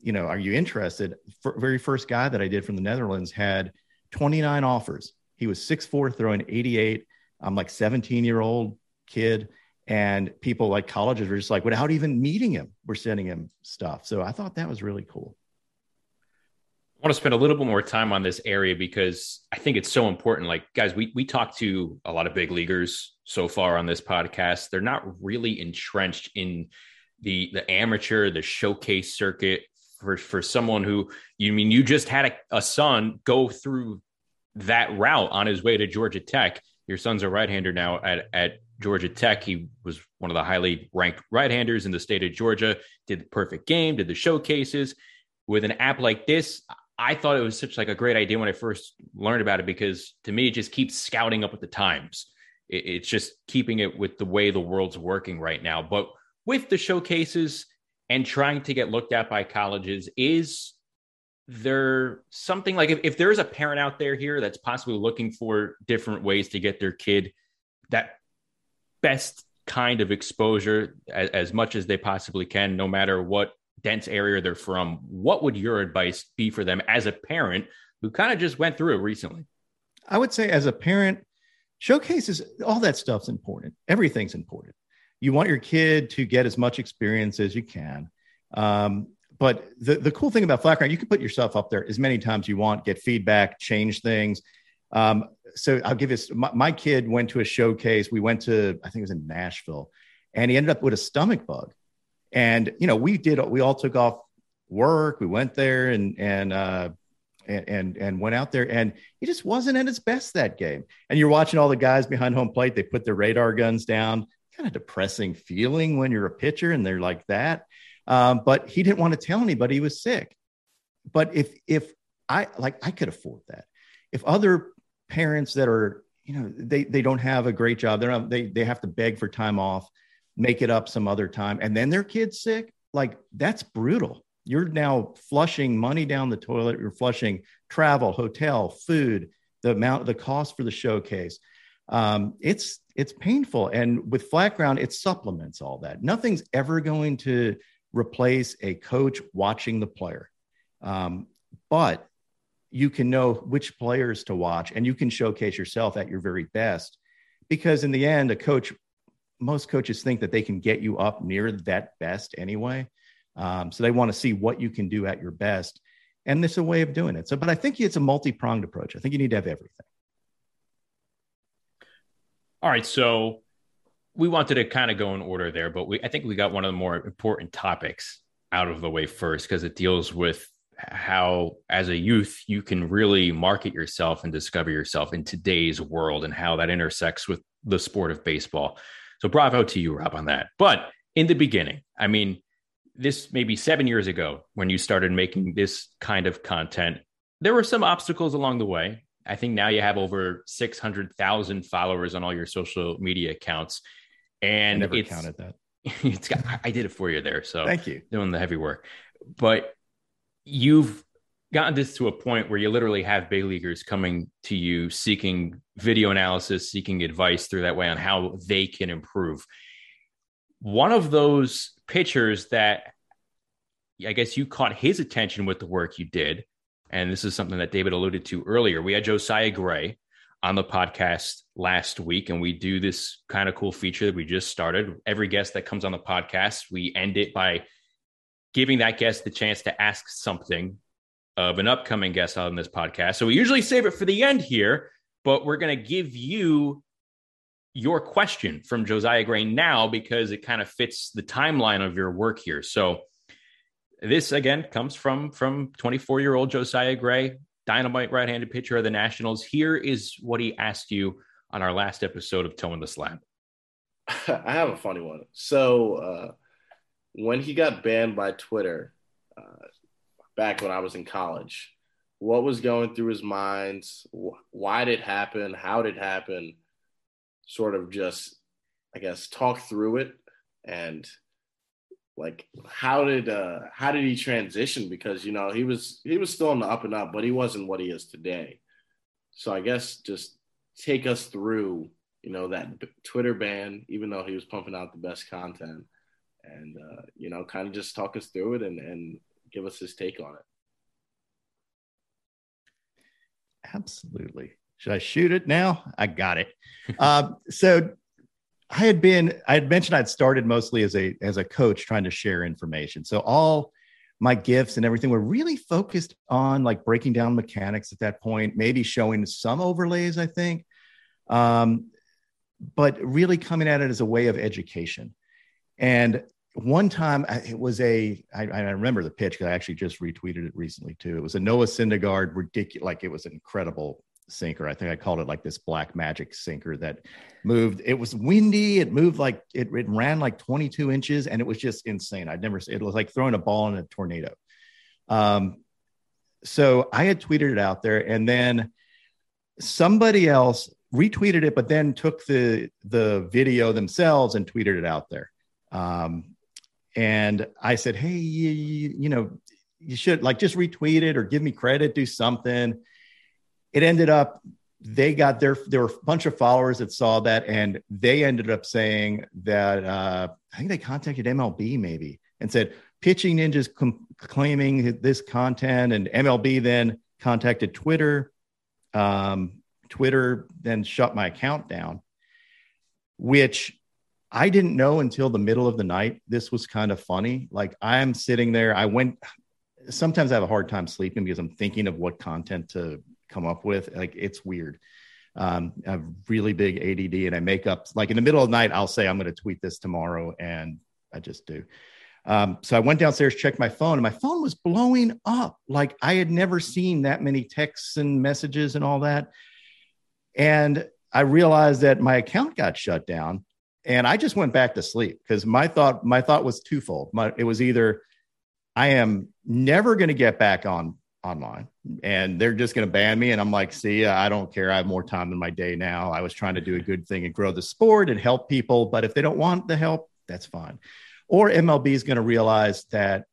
you know, are you interested? Very first guy that I did from the Netherlands had 29 offers. He was 6'4, throwing 88. I'm like 17 year old kid and people like colleges were just like without even meeting him we're sending him stuff so i thought that was really cool I want to spend a little bit more time on this area because I think it's so important. Like, guys, we we talked to a lot of big leaguers so far on this podcast. They're not really entrenched in the the amateur, the showcase circuit for for someone who you mean you just had a, a son go through that route on his way to Georgia Tech. Your son's a right-hander now at at Georgia Tech. He was one of the highly ranked right handers in the state of Georgia, did the perfect game, did the showcases. With an app like this, I thought it was such like a great idea when I first learned about it because to me it just keeps scouting up with the times. It's just keeping it with the way the world's working right now. But with the showcases and trying to get looked at by colleges, is there something like if, if there's a parent out there here that's possibly looking for different ways to get their kid that best kind of exposure as, as much as they possibly can, no matter what dense area they're from. What would your advice be for them as a parent who kind of just went through it recently? I would say, as a parent, showcases all that stuff's important. Everything's important. You want your kid to get as much experience as you can. Um, but the, the cool thing about flat ground, you can put yourself up there as many times you want, get feedback, change things. Um, so I'll give you my, my, kid went to a showcase. We went to, I think it was in Nashville, and he ended up with a stomach bug. And, you know, we did, we all took off work. We went there and, and, uh, and, and, and went out there and he just wasn't at his best that game. And you're watching all the guys behind home plate. They put their radar guns down. Kind of depressing feeling when you're a pitcher and they're like that. Um, but he didn't want to tell anybody he was sick. But if if I like, I could afford that. If other parents that are, you know, they they don't have a great job, they're not, they they have to beg for time off, make it up some other time, and then their kid's sick. Like that's brutal. You're now flushing money down the toilet. You're flushing travel, hotel, food, the amount, the cost for the showcase. Um, it's it's painful, and with flat ground, it supplements all that. Nothing's ever going to replace a coach watching the player. Um, but you can know which players to watch and you can showcase yourself at your very best. Because in the end a coach most coaches think that they can get you up near that best anyway. Um, so they want to see what you can do at your best. And this is a way of doing it. So but i think it's a multi-pronged approach. I think you need to have everything. All right so we wanted to kind of go in order there, but we I think we got one of the more important topics out of the way first because it deals with how as a youth you can really market yourself and discover yourself in today's world and how that intersects with the sport of baseball. So bravo to you, Rob, on that. But in the beginning, I mean, this maybe seven years ago when you started making this kind of content, there were some obstacles along the way. I think now you have over 600,000 followers on all your social media accounts. And I never counted that. It's got, I did it for you there. So thank you. Doing the heavy work. But you've gotten this to a point where you literally have big leaguers coming to you seeking video analysis, seeking advice through that way on how they can improve. One of those pitchers that I guess you caught his attention with the work you did, and this is something that David alluded to earlier. We had Josiah Gray, on the podcast last week, and we do this kind of cool feature that we just started. Every guest that comes on the podcast, we end it by giving that guest the chance to ask something of an upcoming guest on this podcast. So we usually save it for the end here, but we're going to give you your question from Josiah Gray now because it kind of fits the timeline of your work here. So this again comes from from 24 year old Josiah Gray dynamite right-handed pitcher of the Nationals. Here is what he asked you on our last episode of Toeing the Slab. I have a funny one. So uh, when he got banned by Twitter uh, back when I was in college, what was going through his mind? Why did it happen? How did it happen? Sort of just, I guess, talk through it and – like how did uh how did he transition because you know he was he was still on the up and up but he wasn't what he is today so i guess just take us through you know that twitter ban even though he was pumping out the best content and uh you know kind of just talk us through it and and give us his take on it absolutely should i shoot it now i got it um so I had been, I had mentioned I'd started mostly as a as a coach trying to share information. So all my gifts and everything were really focused on like breaking down mechanics at that point, maybe showing some overlays, I think. Um, but really coming at it as a way of education. And one time it was a I, I remember the pitch because I actually just retweeted it recently too. It was a Noah Syndergaard ridiculous, like it was an incredible sinker. I think I called it like this black magic sinker that moved. It was windy. It moved like it, it ran like 22 inches and it was just insane. I'd never, it was like throwing a ball in a tornado. Um, so I had tweeted it out there and then somebody else retweeted it, but then took the, the video themselves and tweeted it out there. Um, and I said, Hey, you, you know, you should like just retweet it or give me credit, do something. It ended up they got their there were a bunch of followers that saw that and they ended up saying that uh, i think they contacted mlb maybe and said pitching ninjas com- claiming this content and mlb then contacted twitter um, twitter then shut my account down which i didn't know until the middle of the night this was kind of funny like i'm sitting there i went sometimes i have a hard time sleeping because i'm thinking of what content to come up with. Like it's weird. Um, I have really big ADD and I make up like in the middle of the night, I'll say I'm going to tweet this tomorrow and I just do. Um, so I went downstairs, checked my phone, and my phone was blowing up. Like I had never seen that many texts and messages and all that. And I realized that my account got shut down and I just went back to sleep because my thought, my thought was twofold. My, it was either I am never going to get back on online and they're just going to ban me. And I'm like, see, I don't care. I have more time in my day now. I was trying to do a good thing and grow the sport and help people. But if they don't want the help, that's fine. Or MLB is going to realize that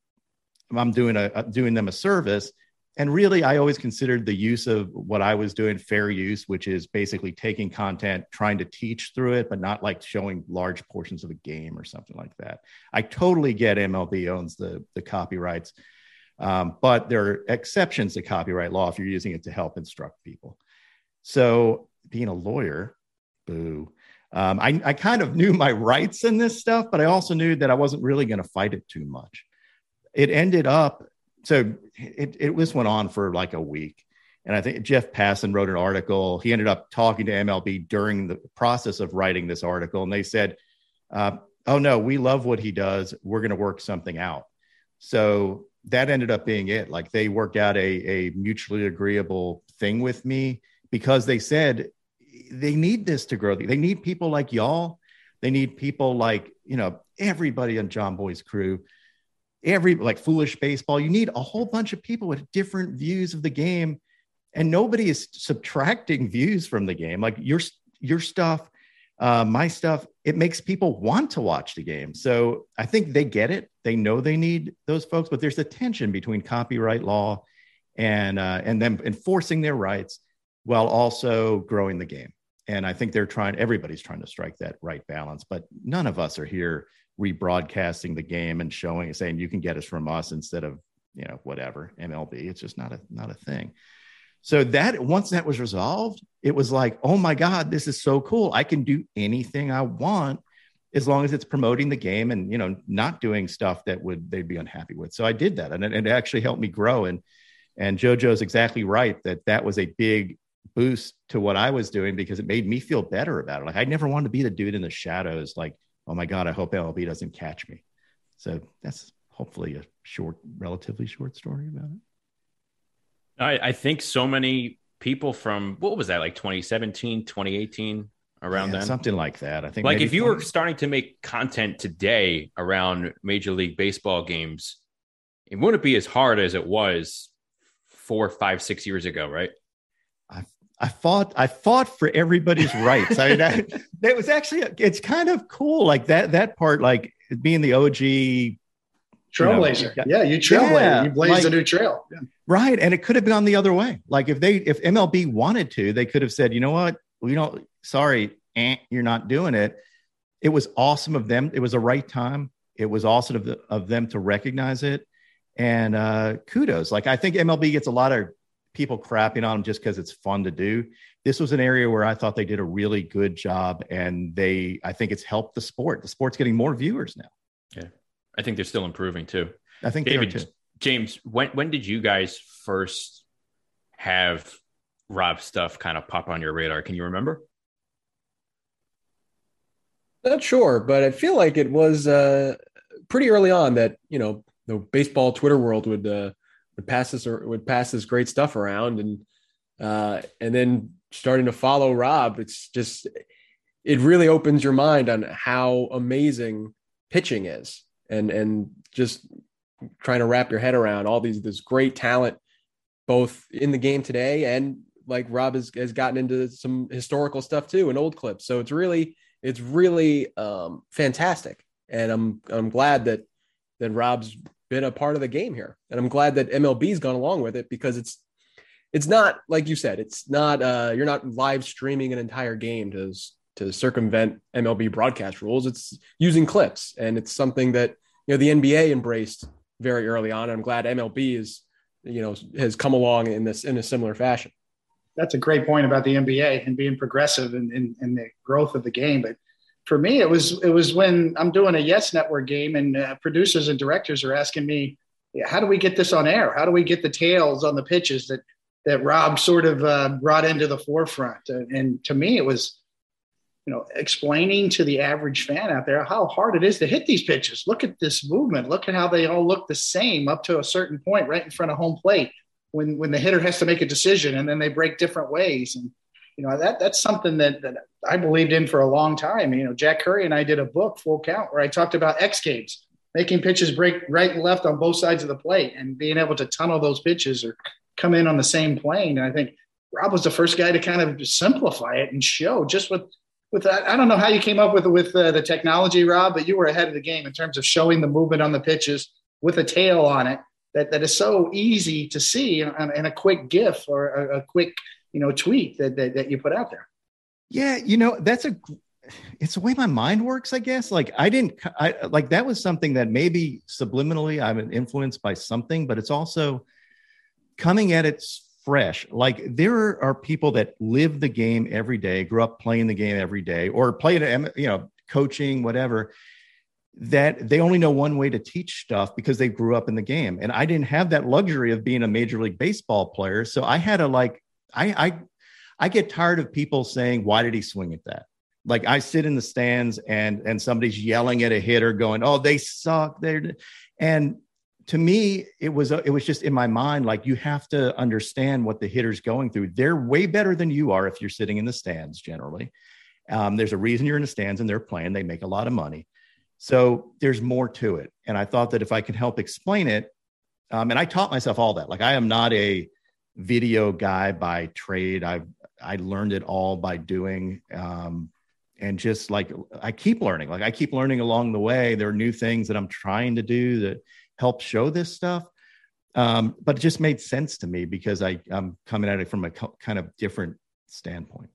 I'm doing a doing them a service. And really, I always considered the use of what I was doing fair use, which is basically taking content, trying to teach through it, but not like showing large portions of a game or something like that. I totally get MLB owns the the copyrights um, but there are exceptions to copyright law if you're using it to help instruct people. So, being a lawyer, boo. Um, I, I kind of knew my rights in this stuff, but I also knew that I wasn't really going to fight it too much. It ended up, so it, it this went on for like a week. And I think Jeff Passan wrote an article. He ended up talking to MLB during the process of writing this article. And they said, uh, Oh, no, we love what he does. We're going to work something out. So that ended up being it. Like they worked out a, a mutually agreeable thing with me because they said they need this to grow. They need people like y'all. They need people like, you know, everybody on Jomboy's crew, every like foolish baseball. You need a whole bunch of people with different views of the game. And nobody is subtracting views from the game. Like your your stuff uh, my stuff, it makes people want to watch the game. So I think they get it. They know they need those folks, but there's a tension between copyright law and uh, and them enforcing their rights while also growing the game. And I think they're trying. Everybody's trying to strike that right balance, but none of us are here rebroadcasting the game and showing, saying you can get us from us instead of you know whatever MLB. It's just not a not a thing. So that once that was resolved, it was like, oh my God, this is so cool. I can do anything I want as long as it's promoting the game and you know not doing stuff that would they'd be unhappy with. So I did that, and it, it actually helped me grow. And and JoJo's exactly right that that was a big boost to what I was doing because it made me feel better about it. Like I never wanted to be the dude in the shadows. Like, oh my God, I hope MLB doesn't catch me. So that's hopefully a short, relatively short story about it. I, I think so many people from what was that like 2017 2018 around yeah, then something like that i think like if you 20... were starting to make content today around major league baseball games it wouldn't be as hard as it was four five six years ago right i i fought i fought for everybody's rights i mean that, that was actually it's kind of cool like that that part like being the og trailblazer. You know, yeah, you trailblazer. Yeah, you blazed like, a new trail. Yeah. Right. And it could have gone the other way. Like if they if MLB wanted to, they could have said, you know what, we don't sorry, eh, you're not doing it. It was awesome of them. It was the right time. It was awesome of, the, of them to recognize it. And uh, kudos. Like I think MLB gets a lot of people crapping on them just because it's fun to do. This was an area where I thought they did a really good job, and they I think it's helped the sport. The sport's getting more viewers now. Yeah. I think they're still improving too. I think David James, when when did you guys first have Rob stuff kind of pop on your radar? Can you remember? Not sure, but I feel like it was uh, pretty early on that you know the baseball Twitter world would uh, would pass this or would pass this great stuff around, and uh, and then starting to follow Rob, it's just it really opens your mind on how amazing pitching is and and just trying to wrap your head around all these this great talent both in the game today and like Rob has, has gotten into some historical stuff too and old clips. So it's really it's really um, fantastic, and I'm I'm glad that that Rob's been a part of the game here, and I'm glad that MLB's gone along with it because it's it's not like you said, it's not uh, you're not live streaming an entire game to to circumvent MLB broadcast rules. It's using clips, and it's something that you know the NBA embraced very early on. I'm glad MLB is you know has come along in this in a similar fashion. That's a great point about the NBA and being progressive in, in, in the growth of the game. But for me, it was it was when I'm doing a Yes Network game and uh, producers and directors are asking me, how do we get this on air? How do we get the tails on the pitches that that Rob sort of uh, brought into the forefront? And, and to me, it was you know explaining to the average fan out there how hard it is to hit these pitches. Look at this movement. Look at how they all look the same up to a certain point right in front of home plate when when the hitter has to make a decision and then they break different ways and you know that that's something that, that I believed in for a long time. You know, Jack Curry and I did a book, Full Count, where I talked about X games, making pitches break right and left on both sides of the plate, and being able to tunnel those pitches or come in on the same plane. And I think Rob was the first guy to kind of simplify it and show just with with that. I don't know how you came up with with uh, the technology, Rob, but you were ahead of the game in terms of showing the movement on the pitches with a tail on it. That, that is so easy to see in a quick GIF or a, a quick you know tweet that, that, that you put out there. Yeah you know that's a it's the way my mind works i guess. Like i didn't i like that was something that maybe subliminally i'm influenced by something but it's also coming at it fresh. Like there are people that live the game every day grew up playing the game every day or play it you know coaching whatever that they only know one way to teach stuff because they grew up in the game. And i didn't have that luxury of being a major league baseball player so i had to like I, I I get tired of people saying, "Why did he swing at that?" Like I sit in the stands and and somebody's yelling at a hitter, going, "Oh, they suck." They're and to me, it was it was just in my mind like you have to understand what the hitter's going through. They're way better than you are if you're sitting in the stands. Generally, um, there's a reason you're in the stands and they're playing. They make a lot of money, so there's more to it. And I thought that if I could help explain it, um, and I taught myself all that. Like I am not a video guy by trade. I I learned it all by doing, um, and just like I keep learning. Like I keep learning along the way. There are new things that I'm trying to do that help show this stuff. Um, but it just made sense to me because I I'm coming at it from a co- kind of different standpoint.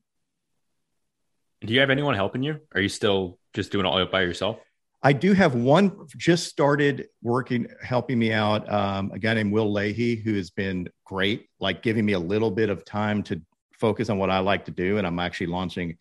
Do you have anyone helping you? Are you still just doing all by yourself? I do have one just started working, helping me out. Um, a guy named Will Leahy, who has been great, like giving me a little bit of time to focus on what I like to do. And I'm actually launching.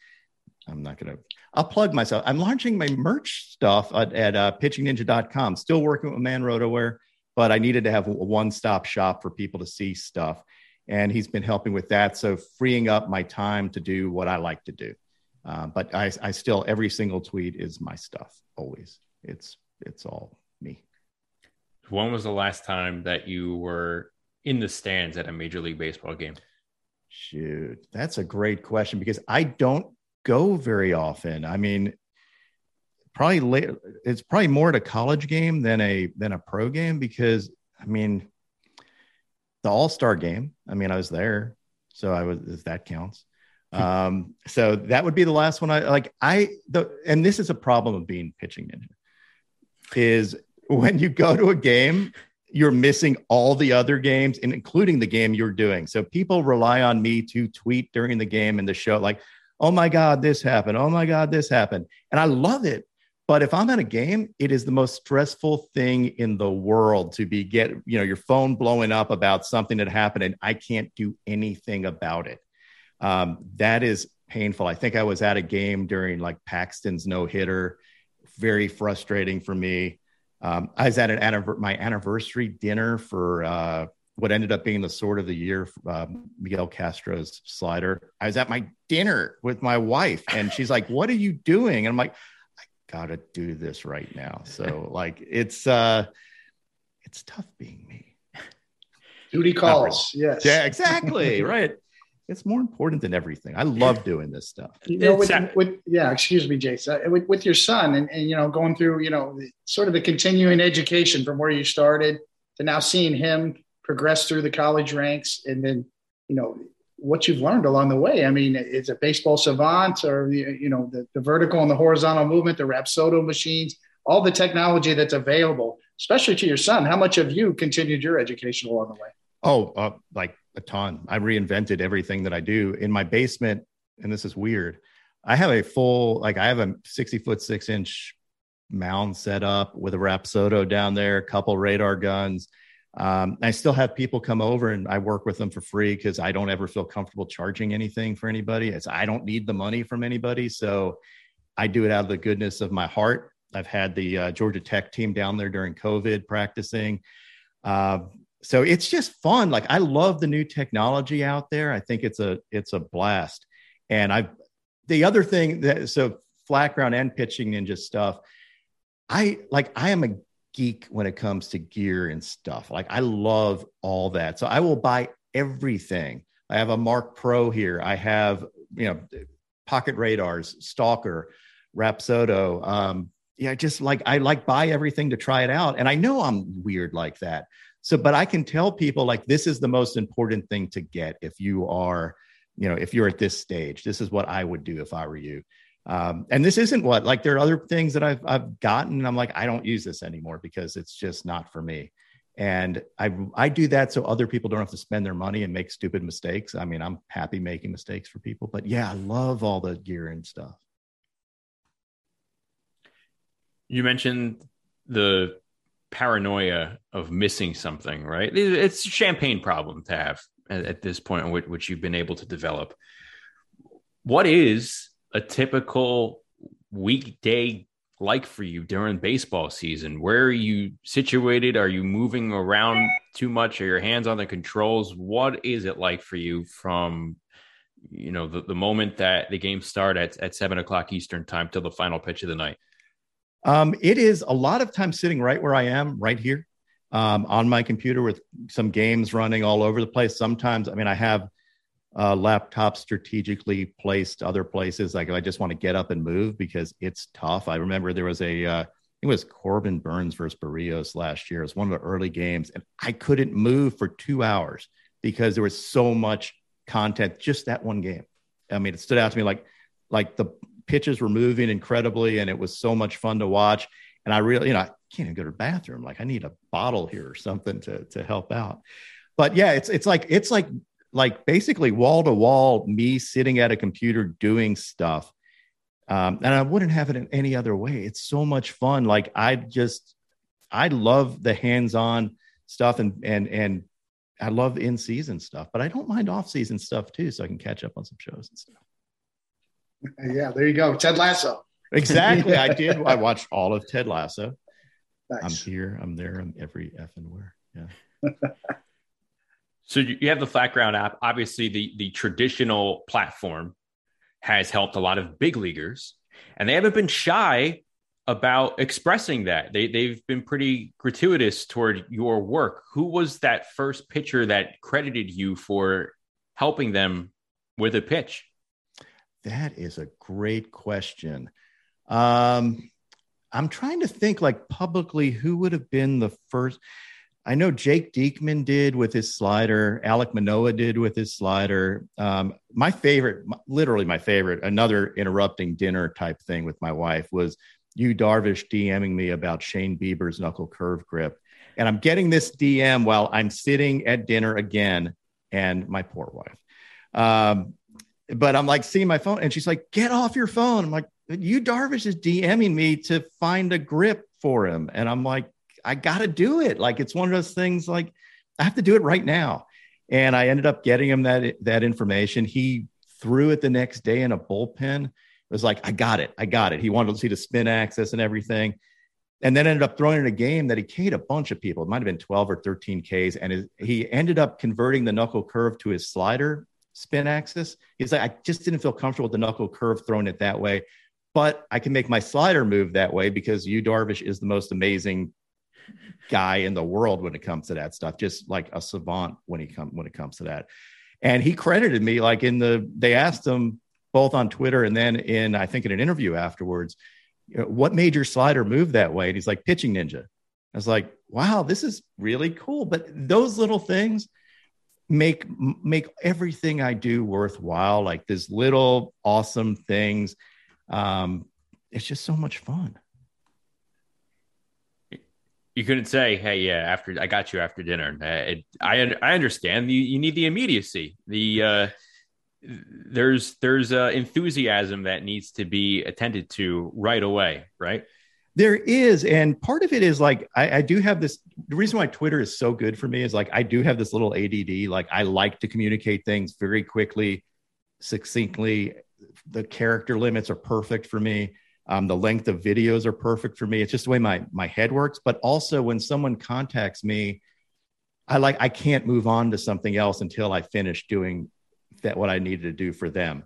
I'm not going to. I'll plug myself. I'm launching my merch stuff at, at uh, pitchingninja.com. Still working with Man Rotoware, but I needed to have a one-stop shop for people to see stuff, and he's been helping with that. So freeing up my time to do what I like to do. Uh, but I, I still every single tweet is my stuff always. It's it's all me. When was the last time that you were in the stands at a major league baseball game? Shoot, that's a great question because I don't go very often. I mean, probably late, it's probably more at a college game than a than a pro game because I mean, the All Star game. I mean, I was there, so I was if that counts. Um, so that would be the last one. I like. I the and this is a problem of being pitching ninja is when you go to a game, you're missing all the other games, and including the game you're doing. So people rely on me to tweet during the game and the show, like, "Oh my God, this happened! Oh my God, this happened!" And I love it. But if I'm at a game, it is the most stressful thing in the world to be get you know your phone blowing up about something that happened, and I can't do anything about it um, that is painful. I think I was at a game during like Paxton's no hitter, very frustrating for me. Um, I was at an my anniversary dinner for uh, what ended up being the sword of the year, uh, Miguel Castro's slider. I was at my dinner with my wife, and she's like, "What are you doing?" And I'm like, "I gotta do this right now." So like, it's uh, it's tough being me. Duty calls. Yes. Yeah, exactly. right it's more important than everything. I love doing this stuff. You know, with, with, yeah, excuse me, Jason, uh, with, with your son and, and, you know, going through, you know, sort of the continuing education from where you started to now seeing him progress through the college ranks and then, you know, what you've learned along the way. I mean, it's a baseball savant or, you know, the, the vertical and the horizontal movement, the Rapsodo machines, all the technology that's available, especially to your son. How much have you continued your education along the way? Oh, uh, like a ton. I reinvented everything that I do in my basement, and this is weird. I have a full, like, I have a 60 foot six inch mound set up with a Rapsodo down there, a couple radar guns. Um, I still have people come over and I work with them for free because I don't ever feel comfortable charging anything for anybody. It's I don't need the money from anybody, so I do it out of the goodness of my heart. I've had the uh, Georgia Tech team down there during COVID practicing. Uh, so it's just fun. Like I love the new technology out there. I think it's a it's a blast. And I the other thing that so flat ground and pitching ninja stuff. I like I am a geek when it comes to gear and stuff. Like I love all that. So I will buy everything. I have a Mark Pro here. I have, you know, pocket radars, stalker, Rapsodo. Um, yeah, just like I like buy everything to try it out. And I know I'm weird like that. So, but I can tell people like this is the most important thing to get if you are, you know, if you're at this stage. This is what I would do if I were you. Um, and this isn't what like there are other things that I've I've gotten. I'm like I don't use this anymore because it's just not for me. And I I do that so other people don't have to spend their money and make stupid mistakes. I mean, I'm happy making mistakes for people, but yeah, I love all the gear and stuff. You mentioned the paranoia of missing something, right? It's a champagne problem to have at, this point, which, you've been able to develop. What is a typical weekday like for you during baseball season? Where are you situated? Are you moving around too much? Are your hands on the controls? What is it like for you from you know the, the moment that the game start at, at seven o'clock Eastern time till the final pitch of the night? Um, it is a lot of time sitting right where I am, right here um, on my computer with some games running all over the place. Sometimes, I mean, I have uh, laptops strategically placed other places. Like I just want to get up and move because it's tough. I remember there was a, uh, it was Corbin Burnes versus Berrios last year. It was one of the early games, and I couldn't move for two hours because there was so much content just that one game. I mean, it stood out to me like like the pitches were moving incredibly, and it was so much fun to watch. And I really, you know, I can't even go to the bathroom. Like I need a bottle here or something to to help out. But yeah, it's it's like it's like like basically wall to wall me sitting at a computer doing stuff. Um, and I wouldn't have it in any other way. It's so much fun. Like I just I love the hands-on stuff and and and I love in season stuff, but I don't mind off season stuff too, so I can catch up on some shows and stuff. Yeah, there you go. Ted Lasso. Exactly. I did. I watched all of Ted Lasso. Nice. I'm here. I'm there. I'm every effing where. Yeah. so you have the Flat Ground app. Obviously, the the traditional platform has helped a lot of big leaguers, and they haven't been shy about expressing that. They they've been pretty gratuitous toward your work. Who was that first pitcher that credited you for helping them with a pitch? That is a great question. Um, I'm trying to think like publicly who would have been the first. I know Jake Diekman did with his slider. Alek Manoah did with his slider. Um, my favorite, literally my favorite, another interrupting dinner type thing with my wife was Yu Darvish DMing me about Shane Bieber's knuckle curve grip. And I'm getting this DM while I'm sitting at dinner again, and my poor wife. Um, but I'm like seeing my phone, and she's like, "Get off your phone." I'm like, "Yu Darvish is DMing me to find a grip for him," and I'm like, "I got to do it." Like it's one of those things. Like I have to do it right now. And I ended up getting him that that information. He threw it the next day in a bullpen. It was like, "I got it, I got it." He wanted to see the spin axis and everything. And then ended up throwing in a game that he K'd a bunch of people. It might have been 12 or 13 Ks. And his, he ended up converting the knuckle curve to his slider spin axis. He's like, I just didn't feel comfortable with the knuckle curve throwing it that way, but I can make my slider move that way because Yu Darvish is the most amazing guy in the world when it comes to that stuff. Just like a savant when he come when it comes to that. And he credited me like in the they asked him both on Twitter and then in I think in an interview afterwards, you what made your slider move that way? And he's like pitching ninja. I was like, wow, this is really cool. But those little things make make everything I do worthwhile. Like these little awesome things. Um, it's just so much fun. You couldn't say, "Hey, yeah, after I got you after dinner." Uh, I I understand you you need the immediacy. The uh, there's there's uh, enthusiasm that needs to be attended to right away, right? There is, and part of it is like I, I, do have this. The reason why Twitter is so good for me is like I do have this little ADD. Like I like to communicate things very quickly, succinctly. The character limits are perfect for me. Um, the length of videos are perfect for me. It's just the way my my head works. But also, when someone contacts me, I like I can't move on to something else until I finish doing that what I needed to do for them.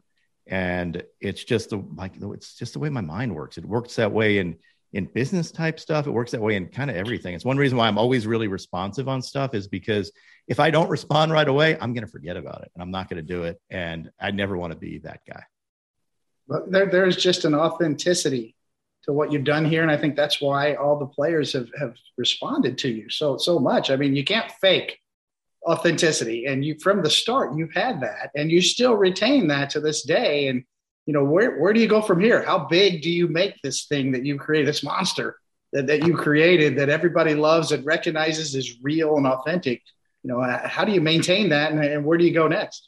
And it's just the like it's just the way my mind works. It works that way in in business type stuff. It works that way in kind of everything. It's one reason why I'm always really responsive on stuff is because if I don't respond right away, I'm going to forget about it and I'm not going to do it. And I never want to be that guy. But there, there's just an authenticity to what you've done here. And I think that's why all the players have, have responded to you so, so much. I mean, you can't fake authenticity and you, from the start, you've had that and you still retain that to this day. And you know, where, where do you go from here? How big do you make this thing that you create, this monster that, that you created that everybody loves and recognizes is real and authentic? You know, uh, how do you maintain that and, and where do you go next?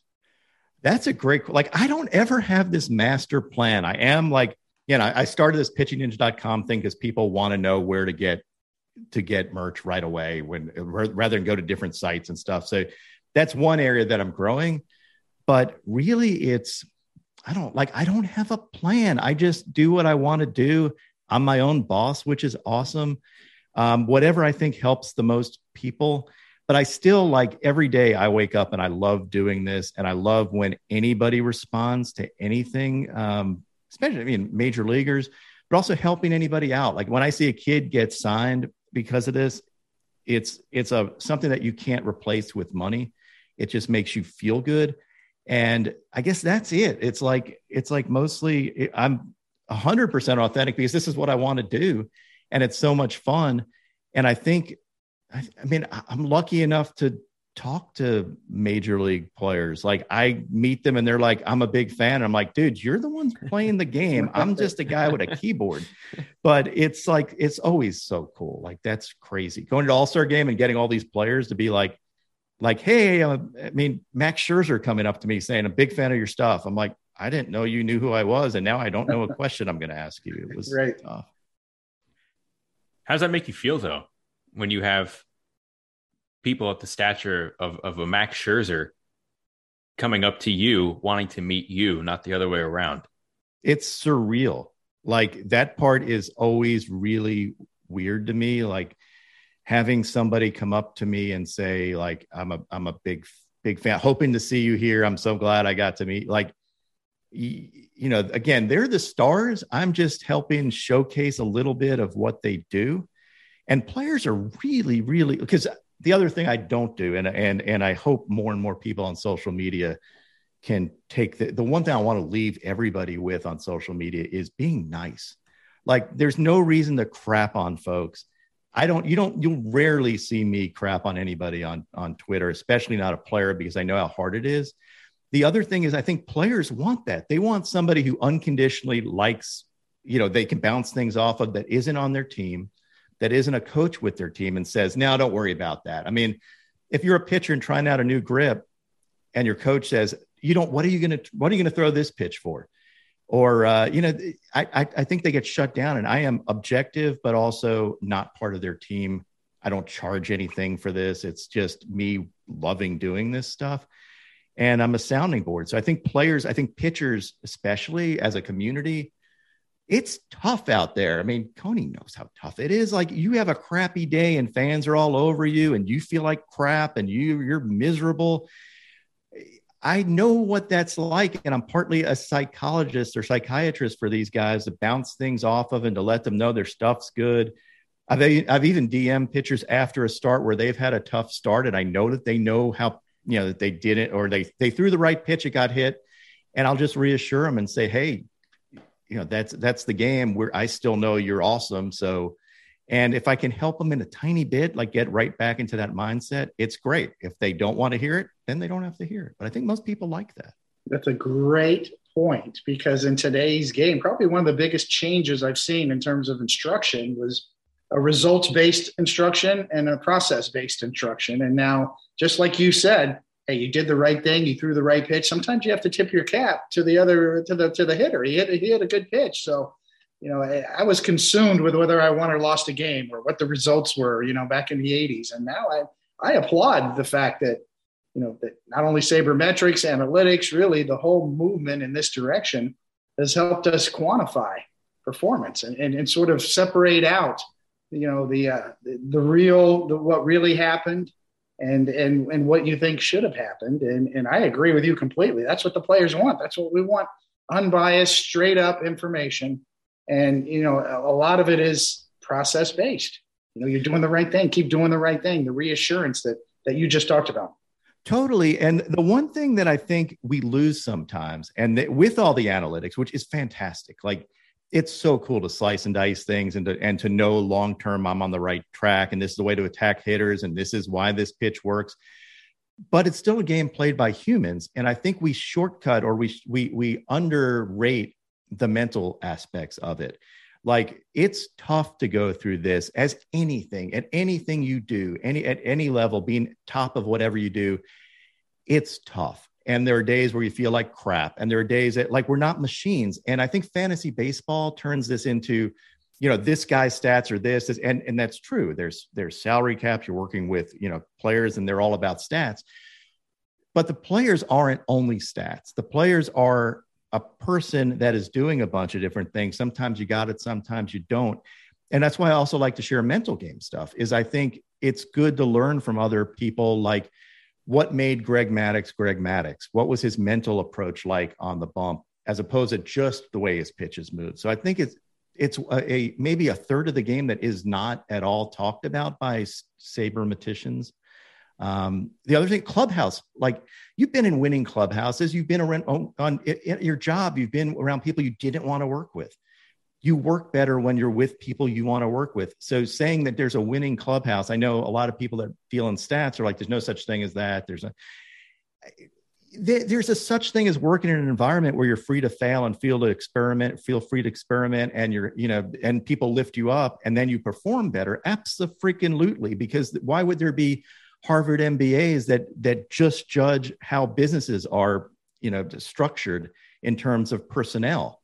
That's a great, like, I don't ever have this master plan. I am like, you know, I started this pitchingninja.com thing because people want to know where to get to get merch right away when rather than go to different sites and stuff. So that's one area that I'm growing. But really, it's I don't like, I don't have a plan. I just do what I want to do. I'm my own boss, which is awesome. Um, whatever I think helps the most people. But I still like every day I wake up and I love doing this. And I love when anybody responds to anything, um, especially, I mean, major leaguers, but also helping anybody out. Like when I see a kid get signed because of this, it's it's a something that you can't replace with money. It just makes you feel good and i guess that's it. It's like it's like mostly i'm 100% authentic because this is what i want to do and it's so much fun. And i think i, I mean i'm lucky enough to talk to major league players. Like i meet them and they're like i'm a big fan. I'm like dude you're the ones playing the game. I'm just a guy with a keyboard. But it's like it's always so cool. Like that's crazy. Going to all-star game and getting all these players to be like like, hey, uh, I mean, Max Scherzer coming up to me saying, I'm a big fan of your stuff. I'm like, I didn't know you knew who I was. And now I don't know a question I'm going to ask you. It was right. tough. How does that make you feel, though, when you have people at the stature of, of a Max Scherzer coming up to you, wanting to meet you, not the other way around? It's surreal. Like that part is always really weird to me. Like, having somebody come up to me and say like i'm a i'm a big big fan hoping to see you here. I'm so glad i got to meet like you know again they're the stars. I'm just helping showcase a little bit of what they do. And players are really really because the other thing i don't do and and and i hope more and more people on social media can take the, the one thing i want to leave everybody with on social media is being nice. Like there's no reason to crap on folks I don't, you don't, you'll rarely see me crap on anybody on, on Twitter, especially not a player, because I know how hard it is. The other thing is, I think players want that. They want somebody who unconditionally likes, you know, they can bounce things off of that isn't on their team, that isn't a coach with their team and says, now don't worry about that. I mean, if you're a pitcher and trying out a new grip and your coach says, you don't, what are you going to, what are you going to throw this pitch for? Or uh, you know I, I think they get shut down and i am objective but also not part of their team. I don't charge anything for this. It's just me loving doing this stuff. And i'm a sounding board. So i think players i think pitchers especially as a community it's tough out there. I mean Coney knows how tough it is. Like you have a crappy day and fans are all over you and you feel like crap and you you're miserable I know what that's like. And I'm partly a psychologist or psychiatrist for these guys to bounce things off of and to let them know their stuff's good. I've, I've even DM pitchers after a start where they've had a tough start. And I know that they know how, you know, that they did it or they, they threw the right pitch, it got hit. And I'll just reassure them and say, hey, you know, that's, that's the game where I still know you're awesome. So, and if I can help them in a tiny bit, like get right back into that mindset, it's great. If they don't want to hear it, then they don't have to hear it. But I think most people like that. That's a great point because in today's game, probably one of the biggest changes I've seen in terms of instruction was a results based instruction and a process based instruction. And now, just like you said, hey, you did the right thing, you threw the right pitch. Sometimes you have to tip your cap to the other to the to the hitter. He hit he had a good pitch, so you know I was consumed with whether I won or lost a game or what the results were. You know, back in the '80s, and now I I applaud the fact that you know that not only sabermetrics, analytics, really the whole movement in this direction has helped us quantify performance and, and, and sort of separate out you know the uh, the, the real the, what really happened and and and what you think should have happened. And and I agree with you completely. That's what the players want. That's what we want. Unbiased straight up information and you know a lot of it is process based you know you're doing the right thing keep doing the right thing the reassurance that that you just talked about Totally. And the one thing that I think we lose sometimes, and that with all the analytics, which is fantastic, like it's so cool to slice and dice things and to, and to know long term I'm on the right track and this is the way to attack hitters and this is why this pitch works. But it's still a game played by humans. And I think we shortcut or we, we, we underrate the mental aspects of it. Like it's tough to go through this as anything at anything you do, any at any level, being top of whatever you do, it's tough. And there are days where you feel like crap. And there are days that like we're not machines. And I think fantasy baseball turns this into, you know, this guy's stats are this, this and, and that's true. There's there's salary caps. You're working with, you know, players and they're all about stats. But the players aren't only stats. The players are a person that is doing a bunch of different things. Sometimes you got it, sometimes you don't. And that's why I also like to share mental game stuff is I think it's good to learn from other people like what made Greg Maddux Greg Maddux? What was his mental approach like on the bump as opposed to just the way his pitches moved? So I think it's it's a, a maybe a third of the game that is not at all talked about by sabermeticians um, the other thing, clubhouse, like you've been in winning clubhouses, you've been around on, on your job, you've been around people you didn't want to work with. You work better when you're with people you want to work with. So saying that there's a winning clubhouse, I know a lot of people that deal in stats are like, there's no such thing as that. There's a there's a such thing as working in an environment where you're free to fail and feel to experiment, feel free to experiment, and you're, you know, and people lift you up and then you perform better. Absolutely, because why would there be Harvard MBAs that that just judge how businesses are, you know, structured in terms of personnel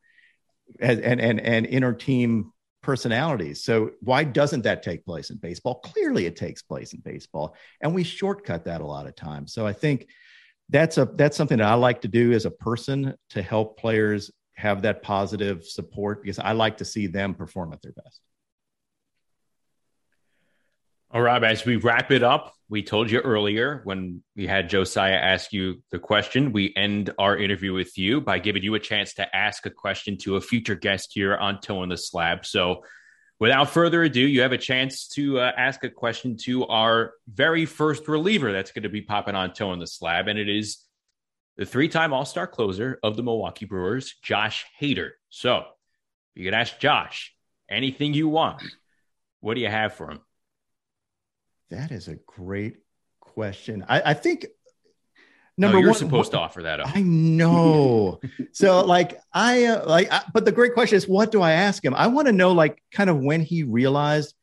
and and and, and inter team personalities. So why doesn't that take place in baseball? Clearly, it takes place in baseball, and we shortcut that a lot of times. So I think that's a that's something that I like to do as a person to help players have that positive support because I like to see them perform at their best. All right, as we wrap it up, we told you earlier when we had Josiah ask you the question, we end our interview with you by giving you a chance to ask a question to a future guest here on Toeing the Slab. So, without further ado, you have a chance to uh, ask a question to our very first reliever that's going to be popping on Toeing the Slab, and it is the three-time All-Star closer of the Milwaukee Brewers, Josh Hader. So, you can ask Josh anything you want. What do you have for him? That is a great question. I, I think number no, you're one, supposed what, to offer that up. I know. so like I uh, like, I, but the great question is, what do I ask him? I want to know like kind of when he realized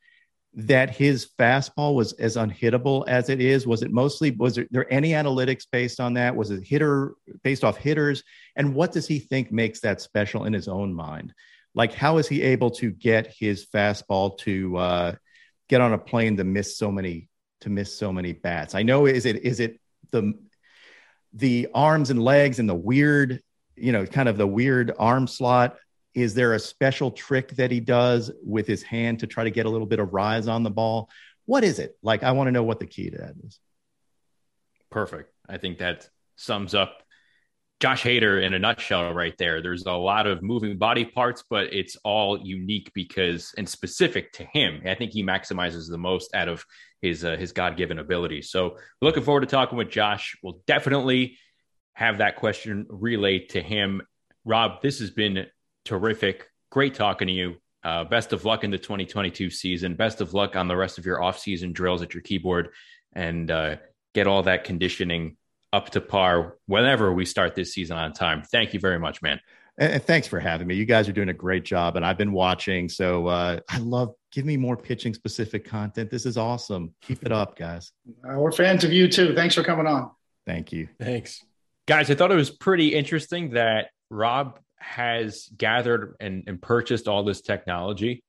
that his fastball was as unhittable as it is. Was it mostly was there, there any analytics based on that? Was it hitter based off hitters? And what does he think makes that special in his own mind? Like how is he able to get his fastball to uh, get on a plane to miss so many to miss so many bats? I know is it is it the the arms and legs and the weird, you know, kind of the weird arm slot. Is there a special trick that he does with his hand to try to get a little bit of rise on the ball? What is it? Like, I want to know what the key to that is. Perfect. I think that sums up Josh Hader in a nutshell right there. There's a lot of moving body parts, but it's all unique because and specific to him. I think he maximizes the most out of his uh, his God given ability. So looking forward to talking with Josh. We'll definitely have that question relayed to him. Rob, this has been terrific. Great talking to you. Uh, best of luck in the 2022 season. Best of luck on the rest of your off-season drills at your keyboard, and uh, get all that conditioning up to par whenever we start this season on time. Thank you very much, man. And thanks for having me. You guys are doing a great job, and I've been watching. So uh, I love give me more pitching specific content. This is awesome. Keep it up, guys. Uh, we're fans of you too. Thanks for coming on. Thank you. Thanks. Guys, I thought it was pretty interesting that Rob has gathered and, and purchased all this technology.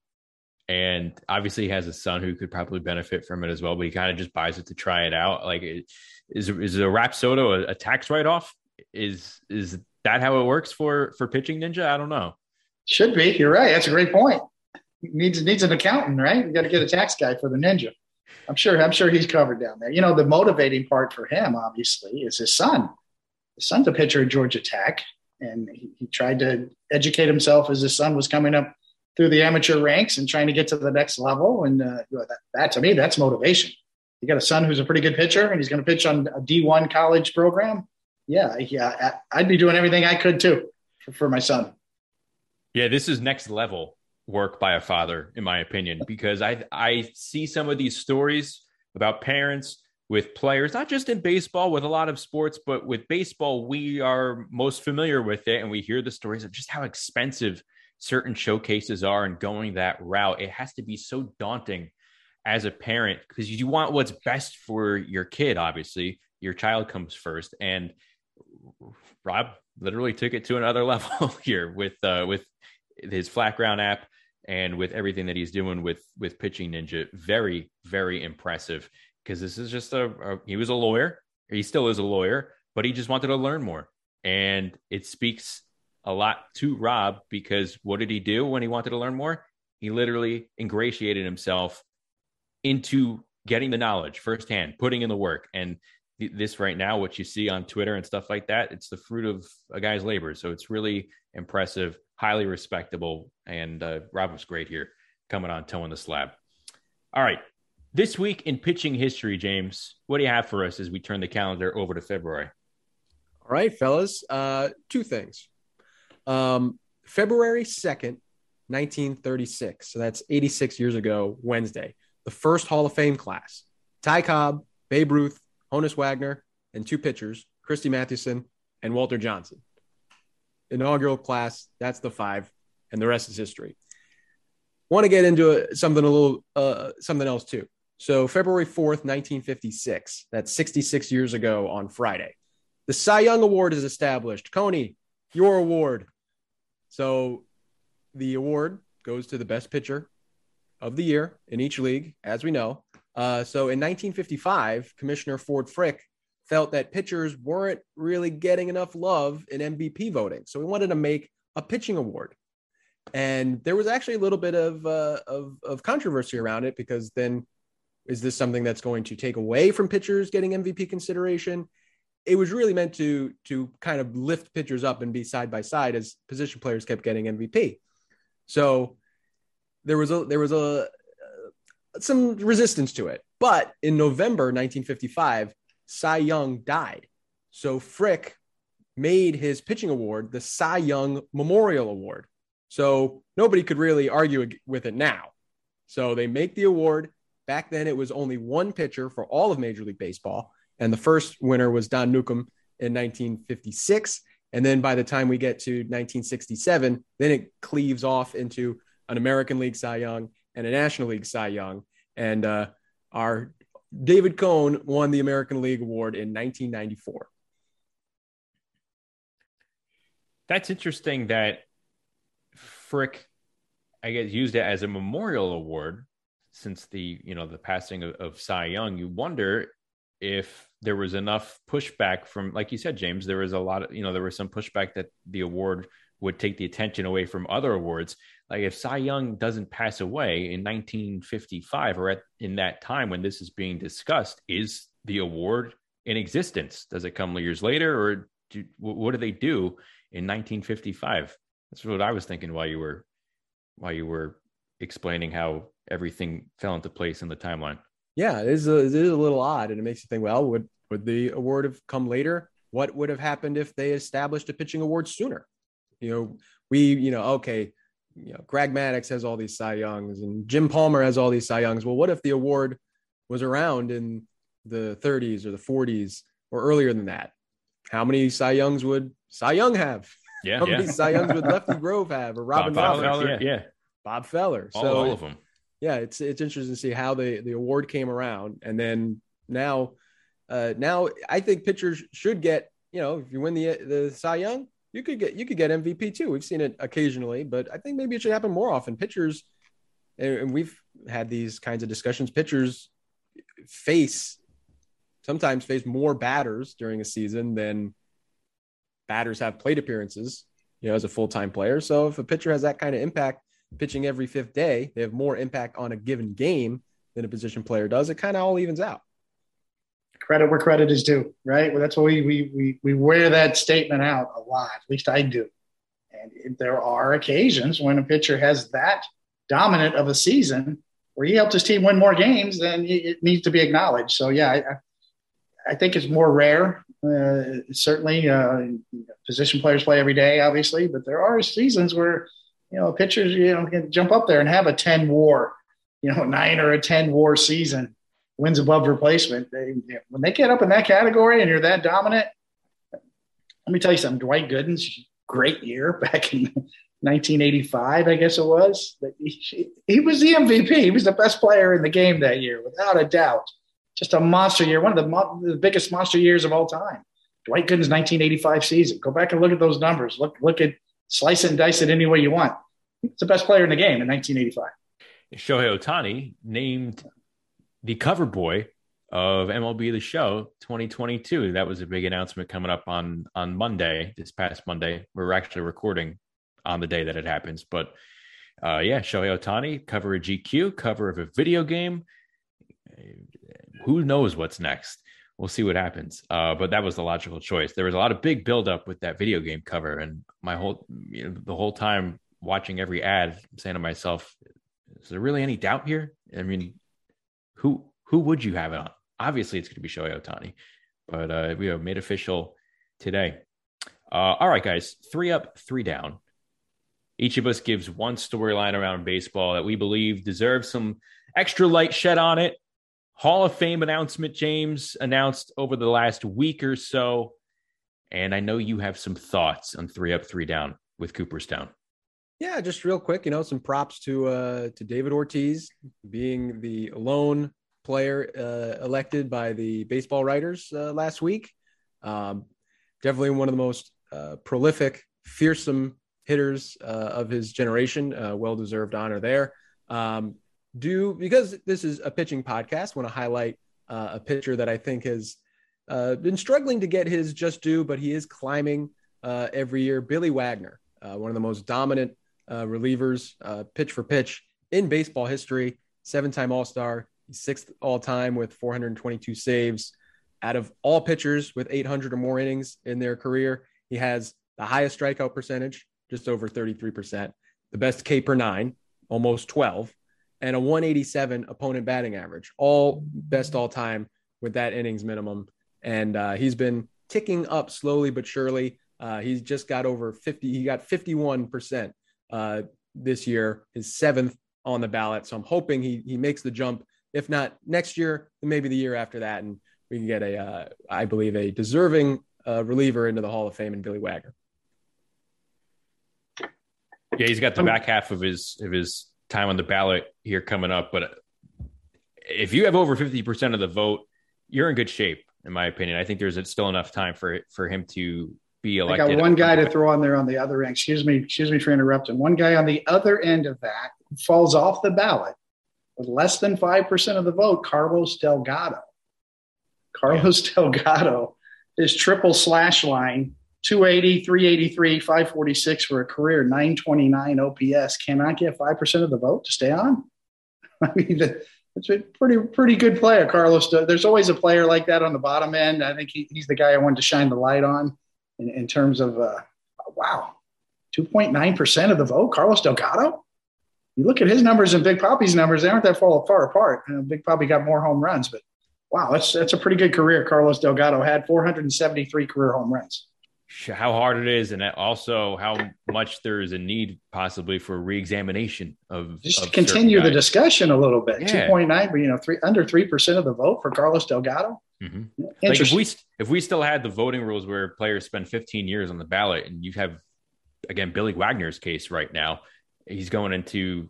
And obviously, he has a son who could probably benefit from it as well, but he kind of just buys it to try it out. Like, is is a Rapsodo a, a tax write off? Is is that how it works for for pitching ninja? I don't know. Should be. You're right. That's a great point. Needs needs an accountant, right? You got to get a tax guy for the ninja. I'm sure. I'm sure he's covered down there. You know, the motivating part for him, obviously, is his son. His son's a pitcher at Georgia Tech, and he, he tried to educate himself as his son was coming up through the amateur ranks and trying to get to the next level. And uh, that, that, to me, that's motivation. You got a son who's a pretty good pitcher, and he's going to pitch on a D1 college program. Yeah, yeah, I'd be doing everything I could too for, for my son. Yeah, this is next level work by a father, in my opinion, because I I see some of these stories about parents with players, not just in baseball, with a lot of sports, but with baseball, we are most familiar with it, and we hear the stories of just how expensive certain showcases are and going that route. It has to be so daunting as a parent because you want what's best for your kid. Obviously, your child comes first, and Rob literally took it to another level here with uh, with his flat ground app and with everything that he's doing with with pitching ninja. Very very impressive because this is just a, a, he was a lawyer. He still is a lawyer but he just wanted to learn more. And it speaks a lot to rob because what did he do when he wanted to learn more? He literally ingratiated himself into getting the knowledge firsthand putting in the work and this right now what you see on twitter and stuff like that it's the fruit of a guy's labor so it's really impressive highly respectable. And uh, Rob was great here coming on Toeing the Slab. All right. This week in pitching history, James, what do you have for us as we turn the calendar over to February? All right, fellas. Uh, two things. Um, February 2nd, 1936. So that's 86 years ago, Wednesday. The first Hall of Fame class. Ty Cobb, Babe Ruth, Honus Wagner, and two pitchers, Christy Mathewson and Walter Johnson inaugural class. That's the five, and the rest is history. Want to get into a, something a little uh, something else too. So February fourth, nineteen fifty six. That's sixty six years ago on Friday. The Cy Young Award is established. Coney, your award. So the award goes to the best pitcher of the year in each league, as we know. Uh, so in 1955, Commissioner Ford Frick felt that pitchers weren't really getting enough love in MVP voting. So he wanted to make a pitching award. And there was actually a little bit of, uh, of, of controversy around it because then is this something that's going to take away from pitchers getting MVP consideration? It was really meant to to kind of lift pitchers up and be side by side as position players kept getting MVP. So there was a there was a uh, some resistance to it. But in November 1955, Cy Young died. So Frick made his pitching award the Cy Young Memorial Award. So nobody could really argue with it now. So they make the award. Back then, it was only one pitcher for all of Major League Baseball. And the first winner was Don Newcombe in 1956. And then by the time we get to 1967, then it cleaves off into an American League Cy Young and a National League Cy Young. And uh, our David Cone won the American League Award in 1994. That's interesting that Frick, I guess, used it as a memorial award since the you know the passing of, of Cy Young. You wonder if there was enough pushback from, like you said, James. There was a lot of you know there was some pushback that the award would take the attention away from other awards. Like if Cy Young doesn't pass away in 1955 or at in that time when this is being discussed, is the award in existence? Does it come years later, or do, what do they do in 1955? That's what I was thinking while you were while you were explaining how everything fell into place in the timeline. Yeah, it is a, it is a little odd, and it makes you think. Well, would would the award have come later? What would have happened if they established a pitching award sooner? You know, we, you know, okay, you know, Greg Maddux has all these Cy Youngs and Jim Palmer has all these Cy Youngs. Well, what if the award was around in the 30s or the 40s or earlier than that? How many Cy Youngs would Cy Young have? Yeah. How many yeah. Cy Youngs would Lefty Grove have or Robin Bob, Feller? Feller? Yeah. Bob Feller. All, so all of them. yeah, it's it's interesting to see how the the award came around, and then now, uh, now I think pitchers should get you know if you win the the Cy Young, you could get you could get MVP too. We've seen it occasionally, but I think maybe it should happen more often. Pitchers, and we've had these kinds of discussions. Pitchers face sometimes face more batters during a season than batters have plate appearances, you know, as a full time player. So if a pitcher has that kind of impact, pitching every fifth day, they have more impact on a given game than a position player does. It kind of all evens out. Credit where credit is due, right? Well, that's why we, we we we wear that statement out a lot. At least I do. And there are occasions when a pitcher has that dominant of a season where he helped his team win more games, then it needs to be acknowledged. So yeah, I, I think it's more rare. Uh, certainly, uh, position players play every day, obviously, but there are seasons where you know, pitchers, you know, can jump up there and have a 10 war, you know, nine or a 10 war season, wins above replacement. They, when they get up in that category and you're that dominant, let me tell you something. Dwight Gooden's great year back in 1985, I guess it was. He, he was the MVP. He was the best player in the game that year, without a doubt. Just a monster year, one of the, mo- the biggest monster years of all time. Dwight Gooden's 1985 season. Go back and look at those numbers. Look, look at slice and dice it any way you want. He's the best player in the game in 1985. Shohei Ohtani named the cover boy of MLB The Show 2022. That was a big announcement coming up on on Monday, this past Monday. We're actually recording on the day that it happens, but uh, yeah, Shohei Ohtani cover a GQ, cover of a video game. Who knows what's next? we'll see what happens. Uh, but that was the logical choice. There was a lot of big buildup with that video game cover, and my whole you know, the whole time watching every ad, I'm saying to myself, is there really any doubt here? I mean, who who would you have it on? Obviously, it's going to be Shohei Ohtani, but uh, we have made official today. Uh, all right, guys, three up, three down. Each of us gives one storyline around baseball that we believe deserves some extra light shed on it Hall of Fame announcement, James, announced over the last week or so. And I know you have some thoughts on three up, three down with Cooperstown. Yeah, just real quick, you know, some props to uh, to David Ortiz being the lone player uh, elected by the baseball writers uh, last week. Um, definitely one of the most uh, prolific, fearsome hitters uh, of his generation. Uh, well deserved honor there. Um, do because this is a pitching podcast, want to highlight uh, a pitcher that I think has been struggling to get his just due, but he is climbing every year. Billy Wagner, one of the most dominant uh, relievers, uh, pitch for pitch in baseball history, seven time All Star, sixth all time with 422 saves. Out of all pitchers with 800 or more innings in their career, he has the highest strikeout percentage, just over 33%, the best K per nine, almost 12 and a 187 opponent batting average, all best all time with that innings minimum. And uh, he's been ticking up slowly but surely. Uh, he's just got over 50. He got 51% uh, this year, his seventh on the ballot. So I'm hoping he he makes the jump. If not next year, then maybe the year after that, and we can get a, uh, I believe, a deserving uh, reliever into the Hall of Fame in Billy Wagner. Yeah, he's got the back half of his of his time on the ballot here coming up. But if you have over 50% of the vote, you're in good shape, in my opinion. I think there's still enough time for for him to be elected. I got one guy to throw on there on the other end. Excuse me, excuse me for interrupting. One guy on the other end of that falls off the ballot with less than 5% of the vote, Carlos Delgado. Carlos yeah. Delgado, is triple slash line 280, 383, 546 for a career 929 OPS cannot get 5% of the vote to stay on. I mean, it's a pretty, pretty good player, Carlos. There's always a player like that on the bottom end. I think he, he's the guy I wanted to shine the light on in, in terms of, uh, wow, 2.9% of the vote, Carlos Delgado. You look at his numbers and Big Poppy's numbers, they aren't that far, far apart. You know, Big Poppy got more home runs, but wow, that's, that's a pretty good career. Carlos Delgado had 473 career home runs how hard it is and also how much there is a need possibly for reexamination of just of to continue the discussion a little bit yeah. 2.9 you know three under 3% of the vote for carlos delgado mm-hmm. like if we if we still had the voting rules where players spend 15 years on the ballot and you have again billy wagner's case right now he's going into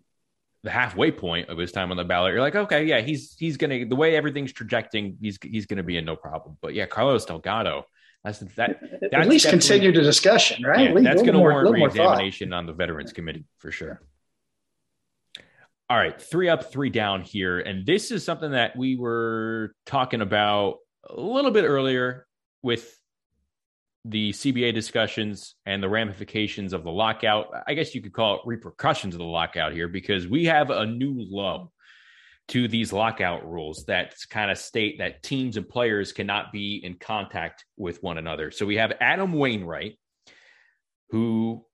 the halfway point of his time on the ballot, you're like, okay, yeah, he's he's gonna the way everything's trajecting, he's he's gonna be in no problem. But yeah, Carlos Delgado, that's that. That's At least continue the discussion, right? Yeah, that's going to warrant re-examination on the Veterans Committee for sure. All right, three up, three down here, and this is something that we were talking about a little bit earlier with the CBA discussions and the ramifications of the lockout. I guess you could call it repercussions of the lockout here because we have a new low to these lockout rules that kind of state that teams and players cannot be in contact with one another. So we have Adam Wainwright, who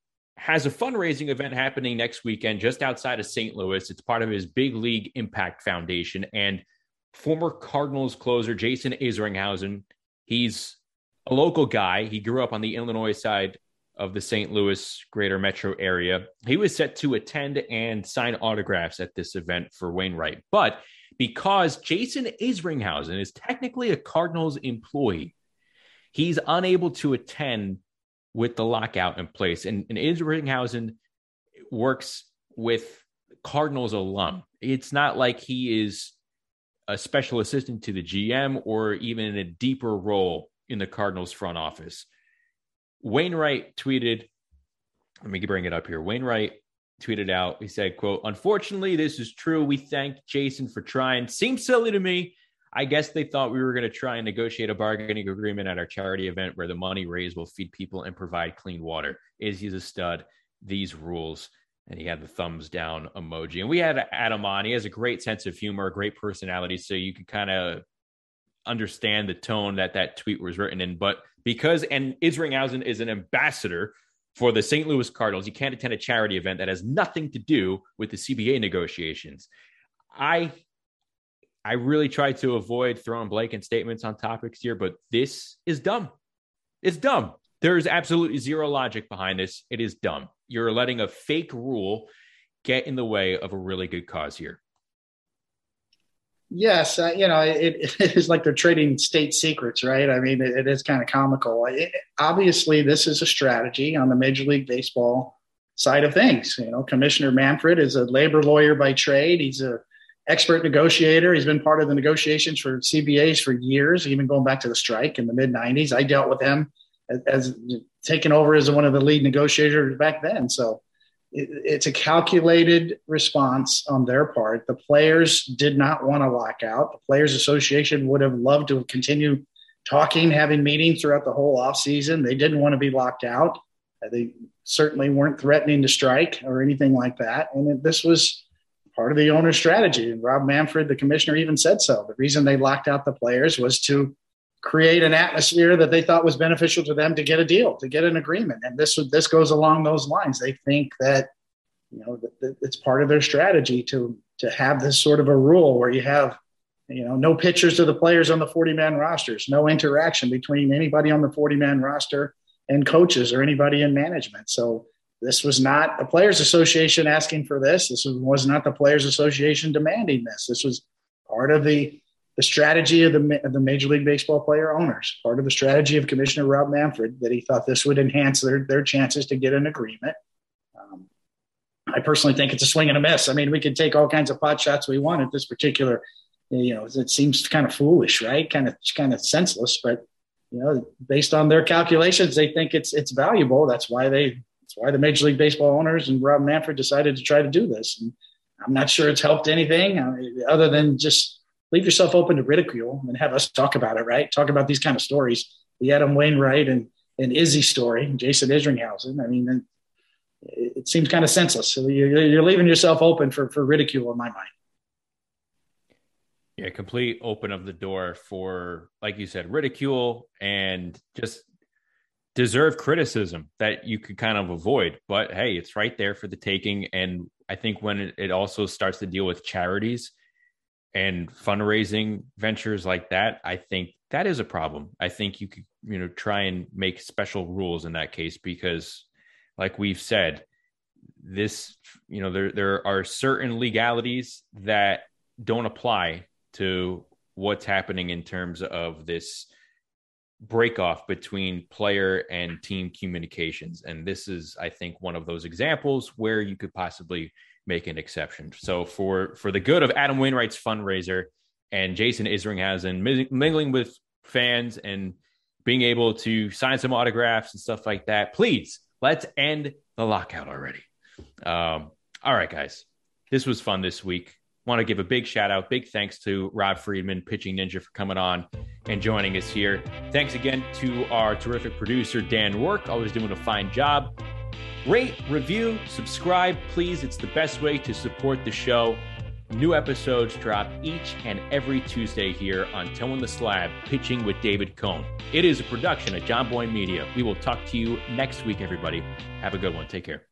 has a fundraising event happening next weekend just outside of St. Louis. It's part of his Big League Impact Foundation. And former Cardinals closer Jason Isringhausen, he's a local guy. He grew up on the Illinois side of the St. Louis greater metro area. He was set to attend and sign autographs at this event for Wainwright. But because Jason Isringhausen is technically a Cardinals employee, he's unable to attend with the lockout in place. And, and Isringhausen works with Cardinals alum. It's not like he is a special assistant to the GM or even in a deeper role in the Cardinals front office. Wainwright tweeted, let me bring it up here. Wainwright tweeted out, he said, quote, unfortunately, this is true. We thank Jason for trying. Seems silly to me. I guess they thought we were going to try and negotiate a bargaining agreement at our charity event where the money raised will feed people and provide clean water. Is he's a stud? These rules. And he had the thumbs down emoji. And we had Adam on. He has a great sense of humor, a great personality. So you could kind of understand the tone that that tweet was written in. But because and Isringhausen is an ambassador for the St. Louis Cardinals, you can't attend a charity event that has nothing to do with the CBA negotiations. I I really try to avoid throwing blanket statements on topics here, but this is dumb. It's dumb. There's absolutely zero logic behind this. It is dumb. You're letting a fake rule get in the way of a really good cause here. Yes, uh, you know, it, it is like they're trading state secrets, right? I mean, it, it is kind of comical. It, obviously, this is a strategy on the Major League Baseball side of things. You know, Commissioner Manfred is a labor lawyer by trade. He's a expert negotiator. He's been part of the negotiations for CBAs for years, even going back to the strike in the mid '90s. I dealt with him as, as taking over as one of the lead negotiators back then. So it's a calculated response on their part. The players did not want to lock out. The Players Association would have loved to continue talking, having meetings throughout the whole off season. They didn't want to be locked out. They certainly weren't threatening to strike or anything like that. And this was part of the owner's strategy. And Rob Manfred, the commissioner, even said so. The reason they locked out the players was to create an atmosphere that they thought was beneficial to them to get a deal, to get an agreement. And this this goes along those lines. They think that you know that, it's part of their strategy to to have this sort of a rule where you have you know no pictures of the players on the 40 man rosters, no interaction between anybody on the 40 man roster and coaches or anybody in management. So this was not the players association asking for this. This was not the players association demanding this. This was part of the the strategy of the, of the Major League Baseball player owners, part of the strategy of Commissioner Rob Manfred, that he thought this would enhance their, their chances to get an agreement. Um, I personally think it's a swing and a miss. I mean, we could take all kinds of pot shots we want at this particular, you know, it seems kind of foolish, right? Kind of, kind of senseless, but you know, based on their calculations, they think it's it's valuable. That's why they, that's why the Major League Baseball owners and Rob Manfred decided to try to do this. And I'm not sure it's helped anything uh, other than just leave yourself open to ridicule and have us talk about it, right? Talk about these kind of stories. The Adam Wainwright and, and Izzy story, Jason Isringhausen. I mean, it, it seems kind of senseless. So you're, you're leaving yourself open for, for ridicule in my mind. Yeah, complete open of the door for, like you said, ridicule and just deserve criticism that you could kind of avoid. But hey, it's right there for the taking. And I think when it, also starts to deal with charities, and fundraising ventures like that, I think that is a problem. I think you could, you know, try and make special rules in that case because, like we've said, this, you know, there there are certain legalities that don't apply to what's happening in terms of this break off between player and team communications. And this is, I think, one of those examples where you could possibly make an exception. So for for the good of Adam Wainwright's fundraiser and Jason Isringhausen mingling with fans and being able to sign some autographs and stuff like that, please let's end the lockout already. Um, all right, guys, this was fun this week. Want to give a big shout out, big thanks to Rob Friedman, Pitching Ninja, for coming on and joining us here. Thanks again to our terrific producer, Dan Work, always doing a fine job. Rate, review, subscribe, please. It's the best way to support the show. New episodes drop each and every Tuesday here on Toeing the Slab, Pitching with David Cone. It is a production of Jomboy Media. We will talk to you next week, everybody. Have a good one. Take care.